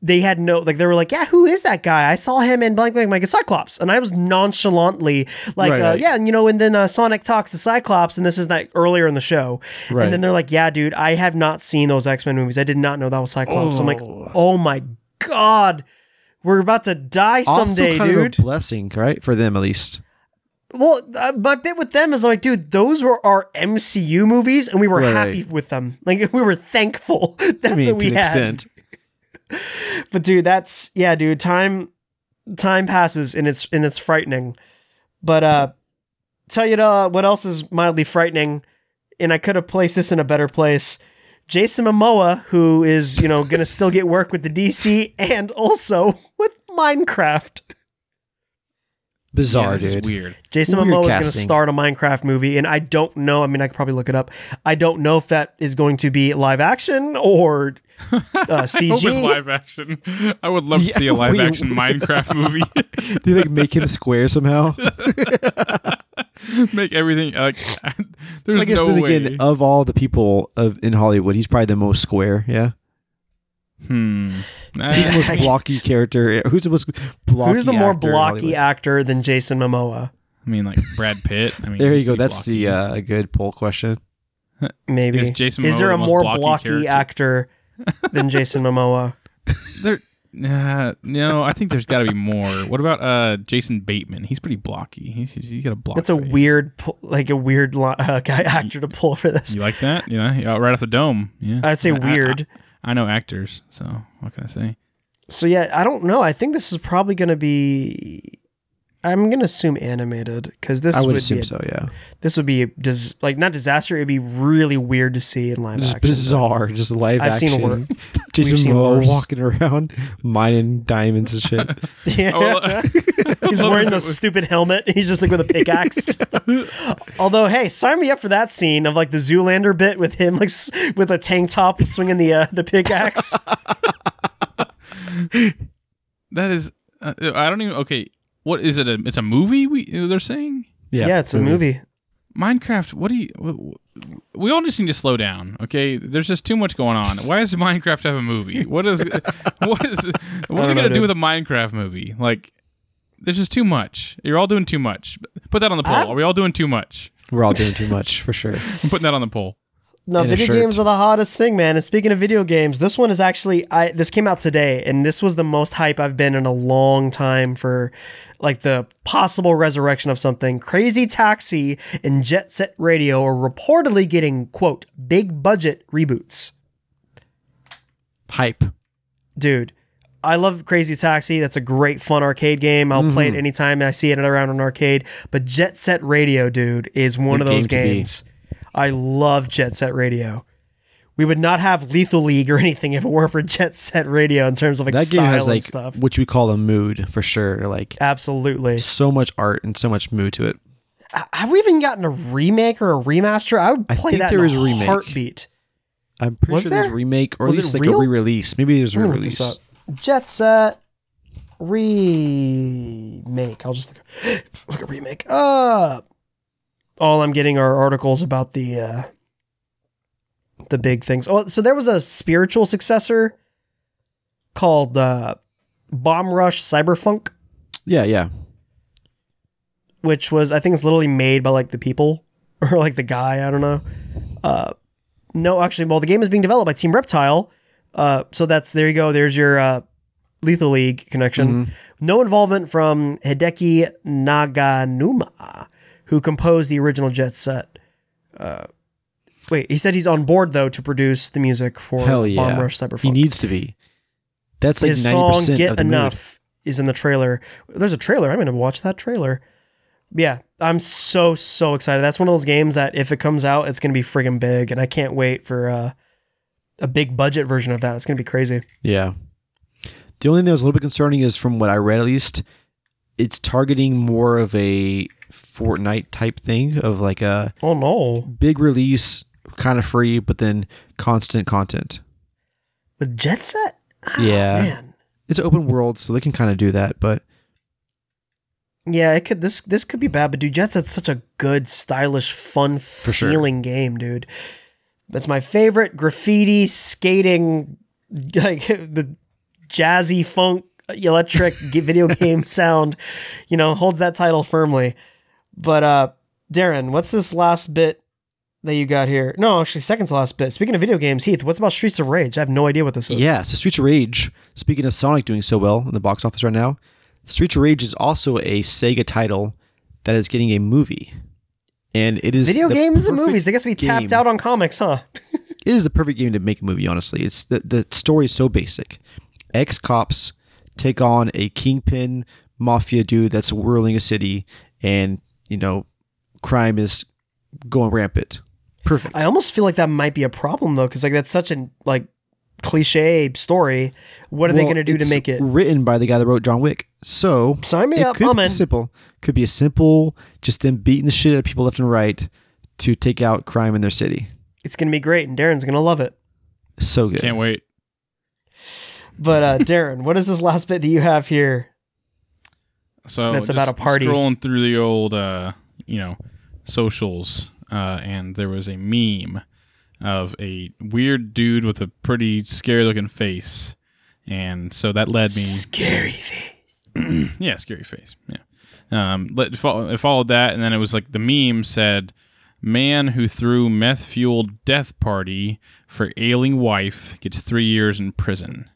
They had no like they were like, yeah, who is that guy? I saw him in blank blank like a Cyclops, and I was nonchalantly like, Right, uh, right. yeah, and you know, and then uh, Sonic talks to Cyclops, and this is like earlier in the show, Right. and then they're like, yeah, dude, I have not seen those X Men movies. I did not know that was Cyclops. I'm like, oh my god. We're about to die someday, dude. blessing, right? For them at least. Well, uh, my bit with them is like, dude, those were our MCU movies, and we were Right, happy with them. Like, we were thankful. That's I mean, what we to an had. extent. But dude, that's yeah, dude. Time, time passes, and it's and it's frightening. But uh, tell you uh, what else is mildly frightening, and I could have placed this in a better place. Jason Momoa, who is you know gonna still get work with the DC and also with Minecraft. Bizarre, yeah, this dude. is weird. Jason Weird Momoa is going to casting. star in a Minecraft movie, and I don't know. I mean, I could probably look it up. I don't know if that is going to be live action or uh, I hope it's CG. live action. I would love Yeah, to see a live we- action Minecraft movie. Do you like make him square somehow? Make everything like. There's I guess no then way. again, of all the people of in Hollywood, he's probably the most square. Yeah, hmm. he's the most blocky character. Who's the most blocky? Who's the more actor in blocky Hollywood? actor than Jason Momoa? I mean, like Brad Pitt. I mean, There he's you go. pretty That's blocky. the uh, a good poll question. Maybe Is Jason is there a the most more blocky blocky, actor than Jason Momoa? There, uh, no, I think there's got to be more. What about uh Jason Bateman? He's pretty blocky. He's, he's got a block. That's a face. weird, pu- like a weird li- uh, guy actor to pull for this. You like that? Yeah, yeah, right off the dome. Yeah, I'd say I- I- weird. I, know actors, so what can I say? So yeah, I don't know. I think this is probably going to be. I'm going to assume animated because this I would would assume be a- so. Yeah, this would be dis- like not disaster. It'd be really weird to see in live just action. bizarre. Just live I've seen action. wor- Jason we've seen Momoa worse. walking around mining diamonds and shit. Yeah. Oh, well, He's wearing the stupid helmet. He's just like with a pickaxe. Although, hey, sign me up for that scene of like the Zoolander bit with him like s- with a tank top swinging the uh, the pickaxe. that is. Uh, I don't even. Okay, what is it? A, it's a movie. We they're saying Yeah, yeah, it's a movie. Minecraft. What do you? wh- wh- We all just need to slow down. Okay, there's just too much going on. Why does Minecraft have a movie? What is? What is? What are don't they know, gonna do with a Minecraft movie? Like, there's just too much. You're all doing too much. Put that on the poll. I'm- Are we all doing too much? We're all doing too much for sure. I'm putting that on the poll. No, video shirt. games are the hottest thing, man. And speaking of video games, this one is actually I this came out today, and this was the most hype I've been in a long time for like the possible resurrection of something. Crazy Taxi and Jet Set Radio are reportedly getting quote big budget reboots. Hype. Dude, I love Crazy Taxi. That's a great fun arcade game. I'll play it Mm-hmm. anytime I see it around an arcade. But Jet Set Radio, dude, is one Good of those game games. I love Jet Set Radio. We would not have Lethal League or anything if it weren't for Jet Set Radio in terms of like that style game has and like stuff. which we call a mood for sure. Like Absolutely. so much art and so much mood to it. Have we even gotten a remake or a remaster? I would I think that there in is a remake. heartbeat. I'm pretty Was sure there's there? a remake or Was at least like real? a re-release. Maybe there's a I'm gonna look this re-release. Jet Set remake. I'll just look, look at remake. Uh all I'm getting are articles about the uh the big things. Oh, so there was a spiritual successor called uh Bomb Rush Cyberfunk, Yeah, yeah. which was I think it's literally made by like the people or like the guy, I don't know. Uh no, actually, well, the game is being developed by Team Reptile. Uh, so that's there you go. There's your uh, Lethal League connection. Mhm. No involvement from Hideki Naganuma, who composed the original Jet Set. Uh, wait, he said he's on board though to produce the music for Hell yeah. Bomb Rush Cyberfunk. He needs to be. That's like His song "Get the mood. Enough" is in the trailer. There's a trailer. I'm gonna watch that trailer. Yeah, I'm so so excited. That's one of those games that if it comes out, it's gonna be friggin' big, and I can't wait for uh, a big budget version of that. It's gonna be crazy. Yeah. The only thing that was a little bit concerning is from what I read at least, it's targeting more of a Fortnite type thing of like a Oh no! big release, kind of free, but then constant content. With Jet Set? Ah, Yeah. Man. It's open world, so they can kind of do that. But Yeah, it could this this could be bad, but dude, Jet Set's such a good, stylish, fun sure. feeling game, dude. That's my favorite graffiti skating like the jazzy funk electric video game sound, you know, holds that title firmly. But uh Darren, what's this last bit that you got here? No, actually second to last bit. Speaking of video games, Heath, what's about Streets of Rage? I have no idea what this is. yeah, so Streets of Rage. Speaking of Sonic doing so well in the box office right now, Streets of Rage is also a Sega title that is getting a movie, and it is Video games and movies. I guess we tapped out on comics, huh? It is the perfect game to make a movie. Honestly, it's the the story is so basic. Ex cops take on a kingpin mafia dude that's whirling a city, and you know, crime is going rampant. Perfect. I almost feel like that might be a problem though, because like that's such an like cliche story. What are they going to do to make it? written by the guy that wrote John Wick? So Sign me it up, could I'm be in. simple. Could be a simple, just them beating the shit out of people left and right to take out crime in their city. It's going to be great, and Darren's going to love it. So good. Can't wait. But uh, Darren, what is this last bit that you have here? So That's just about a party. Scrolling through the old, uh, you know, socials, uh, and there was a meme of a weird dude with a pretty scary looking face, and so that led me. Scary face. yeah, scary face. Yeah. Um, let, it followed that, and then it was like the meme said, "Man who threw meth fueled death party for ailing wife gets three years in prison."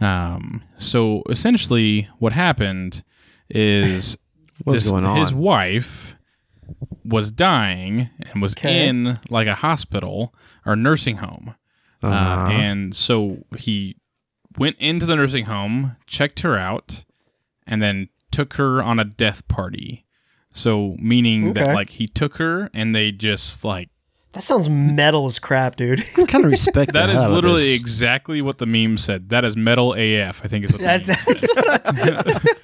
Um, so essentially, what happened is What's this- going on? his wife was dying and was Okay. in like a hospital or nursing home. Uh, Uh-huh. and so he went into the nursing home, checked her out, and then took her on a death party. So meaning Okay. that like he took her and they just like That sounds metal as crap, dude. I kind of respect that the is hell out of literally exactly what the meme said. That is metal AF. I think is what the that's, meme that's what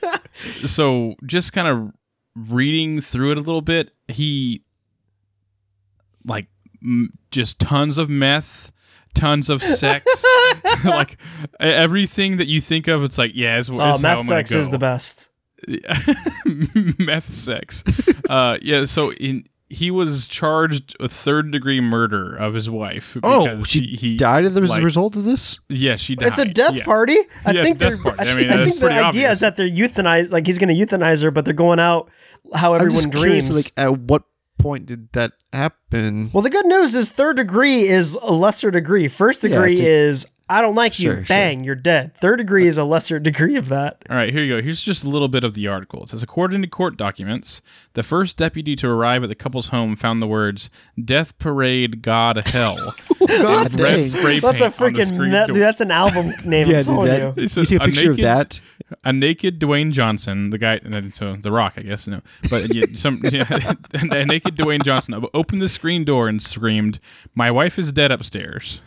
I, so just kind of reading through it a little bit he like m- just tons of meth tons of sex like everything that you think of it's like yeah it's, oh, it's meth sex is the best. meth sex uh yeah so in he was charged with third degree murder of his wife Oh, she he, he died as a like- result of this. yeah she died It's a death Yeah. party. I Yeah, think they're. party. I I, mean, I think the pretty idea obvious. is that they're euthanized. Like he's going to euthanize her, but they're going out how I'm everyone just curious, dreams. like, at what point did that happen? Well, the good news is third degree is a lesser degree. First degree it's a- is I don't like Sure, you. sure. Bang, you're dead. Third degree is a lesser degree of that. All right, here you go. Here's just a little bit of the article. It says, according to court documents, the first deputy to arrive at the couple's home found the words "Death Parade, God Hell" oh, God red dang. spray That's a paint on the freaking screen door. dude, that's an album name. Yeah, I'm dude, telling that, you. It you says take a a picture of that. a naked Dwayne Johnson, the guy, and so uh, The Rock, I guess, no, but yeah, some yeah, a naked Dwayne Johnson opened the screen door and screamed, "My wife is dead upstairs."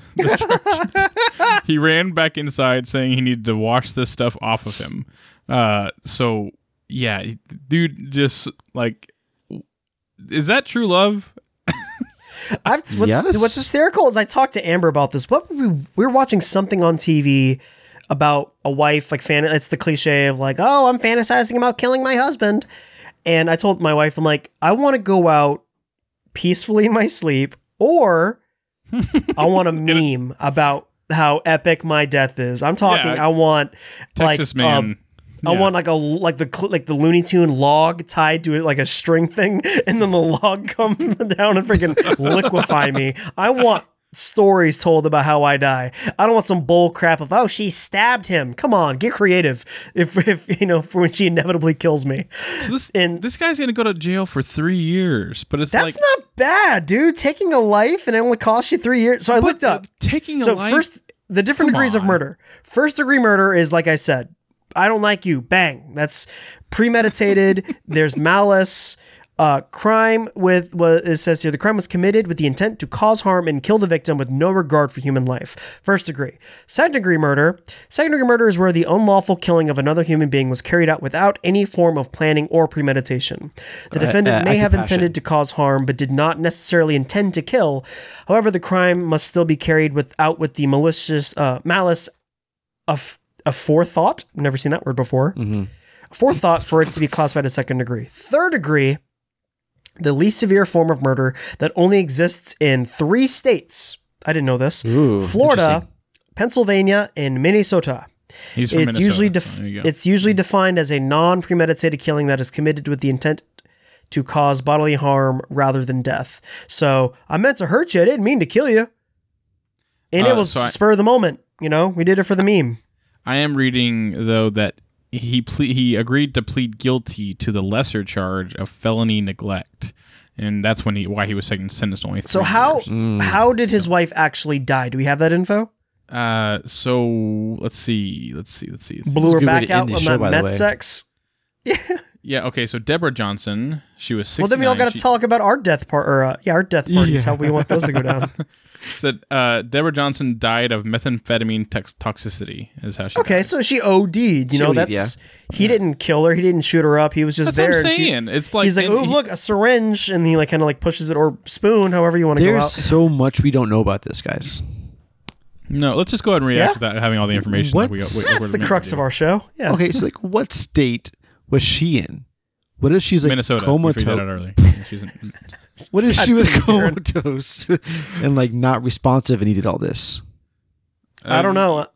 he ran back inside, saying he needed to wash this stuff off of him. Uh, so yeah, dude, just like, is that true love? I've, what's, Yes. what's hysterical is I talked to Amber about this. What we, we were watching something on TV about a wife, like fan. It's the cliche of like, oh, I'm fantasizing about killing my husband, and I told my wife, I'm like, I want to go out peacefully in my sleep, or I want a meme about how epic my death is. I'm talking. Yeah. I want Texas like um, man. I want like a like the like the Looney Tune log tied to it like a string thing, and then the log come down and freaking liquefy me. I want stories told about how I die. I don't want some bull crap of oh she stabbed him. Come on, get creative. If if you know for when she inevitably kills me, So this and- this guy's gonna go to jail for three years, but it's that's like not bad, dude. Taking a life and it only costs you three years. So I looked up. taking a So life. first, the different degrees of murder. First degree murder is like I said. I don't like you. Bang. That's premeditated. There's malice. Uh, crime with was it says here the crime was committed with the intent to cause harm and kill the victim with no regard for human life. First degree. Second degree murder. Second degree murder is where the unlawful killing of another human being was carried out without any form of planning or premeditation. The defendant uh, may have intended to cause harm but did not necessarily intend to kill. However, the crime must still be carried without with the malicious uh, malice of a forethought. I've never seen that word before. Mhm. Forethought for it to be classified as second degree. Third degree, the least severe form of murder that only exists in three states. I didn't know this. Ooh, Florida. Pennsylvania, and Minnesota. He's from It's Minnesota. usually def- go. it's usually defined as a non-premeditated killing that is committed with the intent to cause bodily harm rather than death. So I meant to hurt you. I didn't mean to kill you. And it Uh, was so I- spur of the moment. You know, we did it for the meme. I am reading though that he ple- he agreed to plead guilty to the lesser charge of felony neglect, and that's when he why he was sen- sentenced to only. Three So how years. Mm. how did his wife actually die? Do we have that info? Uh, so let's see, let's see, let's see. let's see. Blew her back out the on show, that by the met sex. Yeah, okay. So Deborah Johnson, she was. 69. Well, then we all got to She talk about our death part, or uh, yeah, our death parties. Yeah. How we want those to go down. Said uh, Deborah Johnson died of methamphetamine tox- toxicity. Is how she. Okay, died. so she OD'd. You She know, OD'd, that's he didn't kill her. He didn't shoot her up. He was just That's there. what I'm and she- saying. it's like he's like, oh he- look, a syringe, and he like kind of like pushes it or spoon, however you want to go There's so much we don't know about this, guys. No, let's just go ahead and react Yeah? without having all the information. That we got, What's- we- That's we're the crux of our show. Yeah. Okay, so like, what state was she in? What if she's like Minnesota. We figured that out comatose? She's in, What if she was Goddamn, comatose and like not responsive and he did all this? I don't know. Um,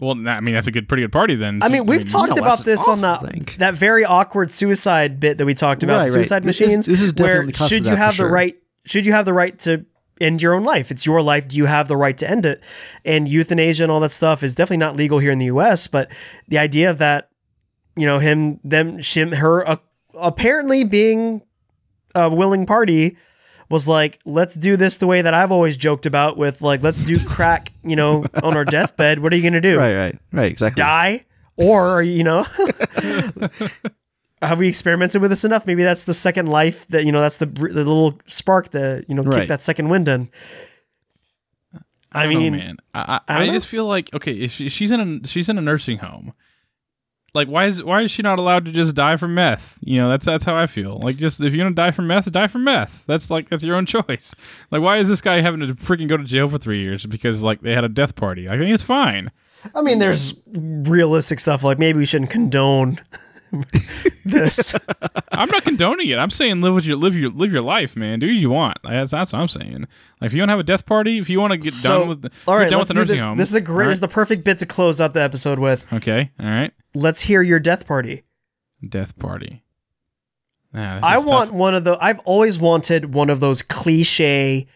well, nah, I mean that's a good, pretty good party then. I mean, we've talked no, about that's this on awful that thing. that very awkward suicide bit that we talked about, Right, right. suicide This is- machines. this is where definitely cusp of should you that for have the sure. right? Should you have the right to end your own life? It's your life. Do you have the right to end it? And euthanasia and all that stuff is definitely not legal here in the U.S. But the idea of that, you know, him, them, him, her, uh, apparently being a willing party. Was like, let's do this the way that I've always joked about with like, let's do crack, you know, on our deathbed. What are you gonna do? Right, right, right. Exactly. die or you know have we experimented with this enough maybe that's the second life that you know that's the, the little spark that you know kick that second wind in i, don't know, mean man, I, I, I I just feel like okay, if she, she's in a she's in a nursing home. Like, why is why is she not allowed to just die from meth? You know, that's that's how I feel. Like, just if you're gonna die from meth, die from meth. That's like that's your own choice. Like, why is this guy having to freaking go to jail for three years because like they had a death party? I think it's fine. i mean there's realistic stuff like maybe we shouldn't condone this I'm not condoning it. I'm saying live with your live your live your life, man. Do what you want. That's, that's what I'm saying. Like if you want to have a death party, if you want to get so done with the, all right done with the nursing this home. this is a great all this is the perfect bit to close out the episode with okay. All right. let's hear your death party Death party. Ah, I is tough. want one of the. I've always wanted one of those cliche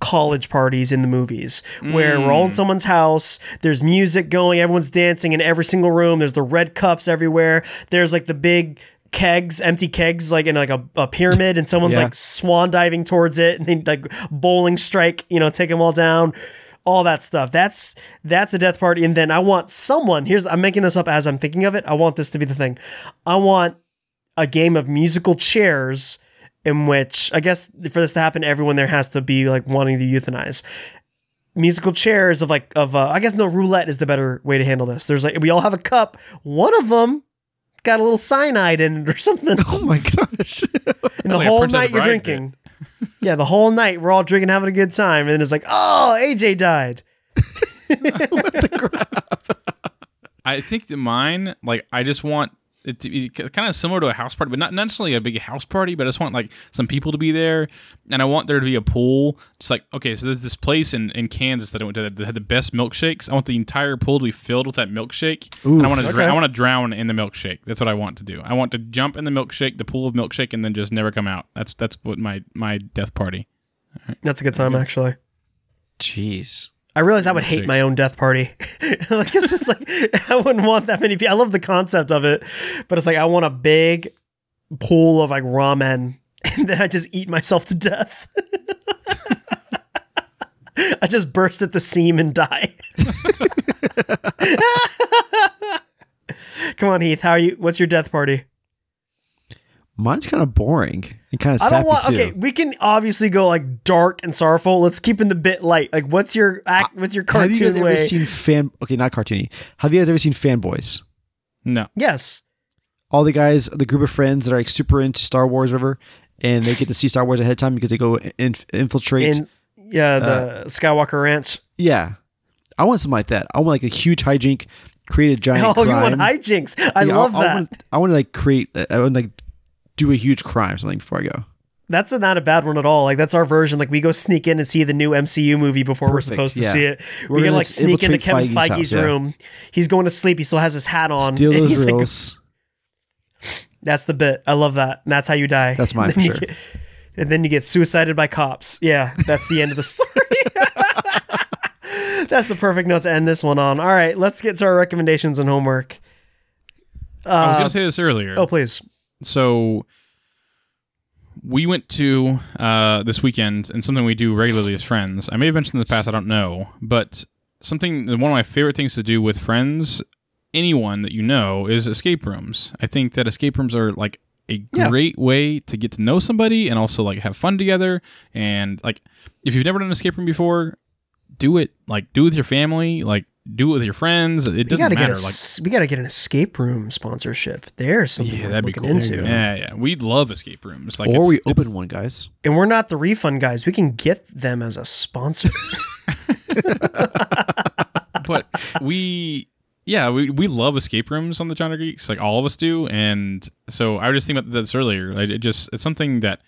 college parties in the movies where we're all in Mm. someone's house. There's music going, everyone's dancing in every single room. There's the red cups everywhere. There's like the big kegs, empty kegs, like in like a, a pyramid, and someone's Yeah. like swan diving towards it, and they like bowling strike, you know, take them all down. All that stuff. That's that's a death party. And then I want someone. Here's I'm making this up as I'm thinking of it. I want this to be the thing. I want a game of musical chairs in which I guess for this to happen, everyone there has to be like wanting to euthanize. Musical chairs of like of uh, I guess no roulette is the better way to handle this. There's like we all have a cup. One of them got a little cyanide in it or something, Oh my gosh. and the Like whole night you're Bride drinking. yeah, the whole night we're all drinking, having a good time, and then it's like, oh, AJ died. I think that mine, like, I just want it to be kind of similar to a house party, but not necessarily a big house party. But I just want like some people to be there, and I want there to be a pool. Just like okay, so there's this place in, in Kansas that I went to that had the best milkshakes. I want the entire pool to be filled with that milkshake, and I want to okay. I want to drown in the milkshake. That's what I want to do. I want to jump in the milkshake, the pool of milkshake, and then just never come out. That's that's what my my death party. That's a good time, actually. Jeez. I realize I would hate my own death party. like it's just like I wouldn't want that many people. I love the concept of it, but it's like I want a big pool of like ramen, and then I just eat myself to death. I just burst at the seam and die. Come on, Heath. How are you? What's your death party? Mine's kind of boring and kind of I don't want. too. Okay, we can obviously go like dark and sorrowful. Let's keep in the bit light. Like, what's your act? What's your cartoon? Have you guys cartoon ever seen fan? Okay, not cartoony. Have you guys ever seen Fanboys? No. yes. All the guys, the group of friends that are like super into Star Wars, or whatever, and they get to see Star Wars ahead of time because they go in, infiltrate. In yeah, the Uh, Skywalker Ranch. yeah, I want something like that. I want like a huge hijink, create a giant. Oh, crime. you want hijinks? I Yeah, love I, that. I want, I want to like create. I want like do a huge crime, or something before I go. That's a, not a bad one at all. Like that's our version. Like we go sneak in and see the new MCU movie before Perfect, we're supposed to yeah. see it. We're we can gonna like sneak into Kevin Feige's Feige's, house, yeah. room. He's going to sleep. He still has his hat on. Steal and those he's like- that's the bit. I love that. And that's how you die. That's mine And for sure. get- and then you get suicided by cops. Yeah, that's the end of the story. that's the perfect note to end this one on. All right, let's get to our recommendations and homework. I was Uh, gonna say this earlier. oh, please. So we went to uh, this weekend and something we do regularly as friends. I may have mentioned in the past, I don't know, but something one of my favorite things to do with friends, anyone that you know, is escape rooms. I think that escape rooms are like a Yeah. great way to get to know somebody and also like have fun together. And like if you've never done an escape room before, do it like do it with your family, like do it with your friends. It We doesn't gotta matter. get a, like we gotta get an escape room sponsorship. There's something yeah, we're that'd be looking cool. into. Yeah, yeah. We love escape rooms. Like or it's- we it's- open one, guys. And we're not the refund guys. We can get them as a sponsor. but we yeah we, we love escape rooms on the genre geeks like all of us do and so i was just thinking about this earlier like it just it's something that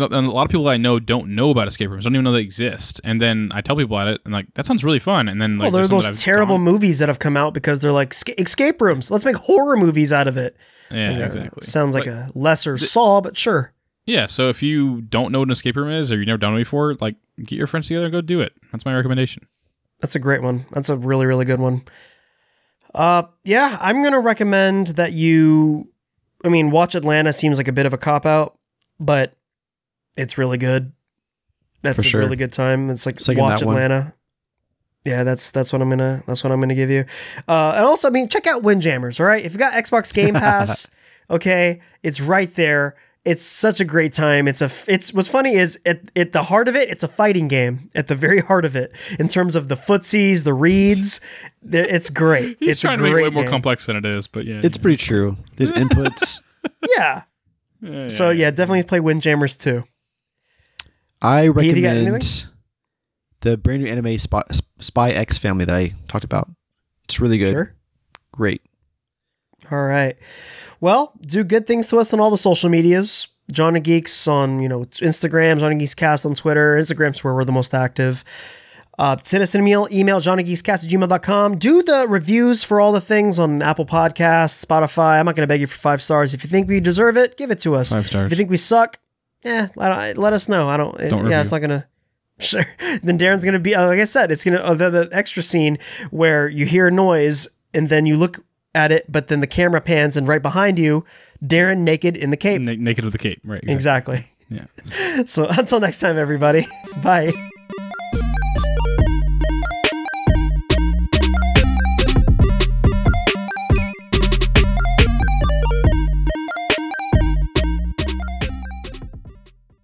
and a lot of people I know don't know about escape rooms, don't even know they exist. And then I tell people about it, and like that sounds really fun. And then like well, there are those terrible gone- movies that have come out because they're like escape rooms. Let's make horror movies out of it. yeah, And, uh, exactly. Sounds like But- a lesser Saw, but sure. yeah. So if you don't know what an escape room is, or you've never done it before, like get your friends together and go do it. That's my recommendation. That's a great one. That's a really, really good one. Uh, yeah, I'm gonna recommend that you. I mean, watch Atlanta seems like a bit of a cop out, but it's really good. That's For a sure. really good time. It's like Second watch that one. Atlanta. Yeah, that's that's what I'm gonna that's what I'm gonna give you. Uh, and also, I mean, check out Windjammers. All right, if you got Xbox Game Pass, okay, it's right there. It's such a great time. It's a it's what's funny is at at the heart of it, it's a fighting game. At the very heart of it, in terms of the footsies, the reads, there- it's great. He's it's trying a to make it great way more game. complex than it is, but yeah, It's pretty true. There's inputs. Yeah. Yeah, So yeah, definitely play Windjammers too. I recommend the brand new anime Spy, Spy X family that I talked about. It's really good. Sure. Great. All right. Well, do good things to us on all the social medias. Genre Geeks on, you know, Instagram, Genre Geeks Cast on Twitter. Instagram's where we're the most active. Uh, send us an email, email genregeekscast at gmail.com. Do the reviews for all the things on Apple Podcasts, Spotify. I'm not going to beg you for five stars. If you think we deserve it, give it to us. Five stars. If you think we suck, eh, let, let us know. I don't, it- Don't yeah, it's not going to. Sure. Then Darren's gonna be like I said. It's gonna uh, the, extra scene where you hear a noise and then you look at it, but then the camera pans and right behind you, Darren naked in the cape. Na- naked with the cape, right? Exactly. Yeah. So until next time, everybody. Bye.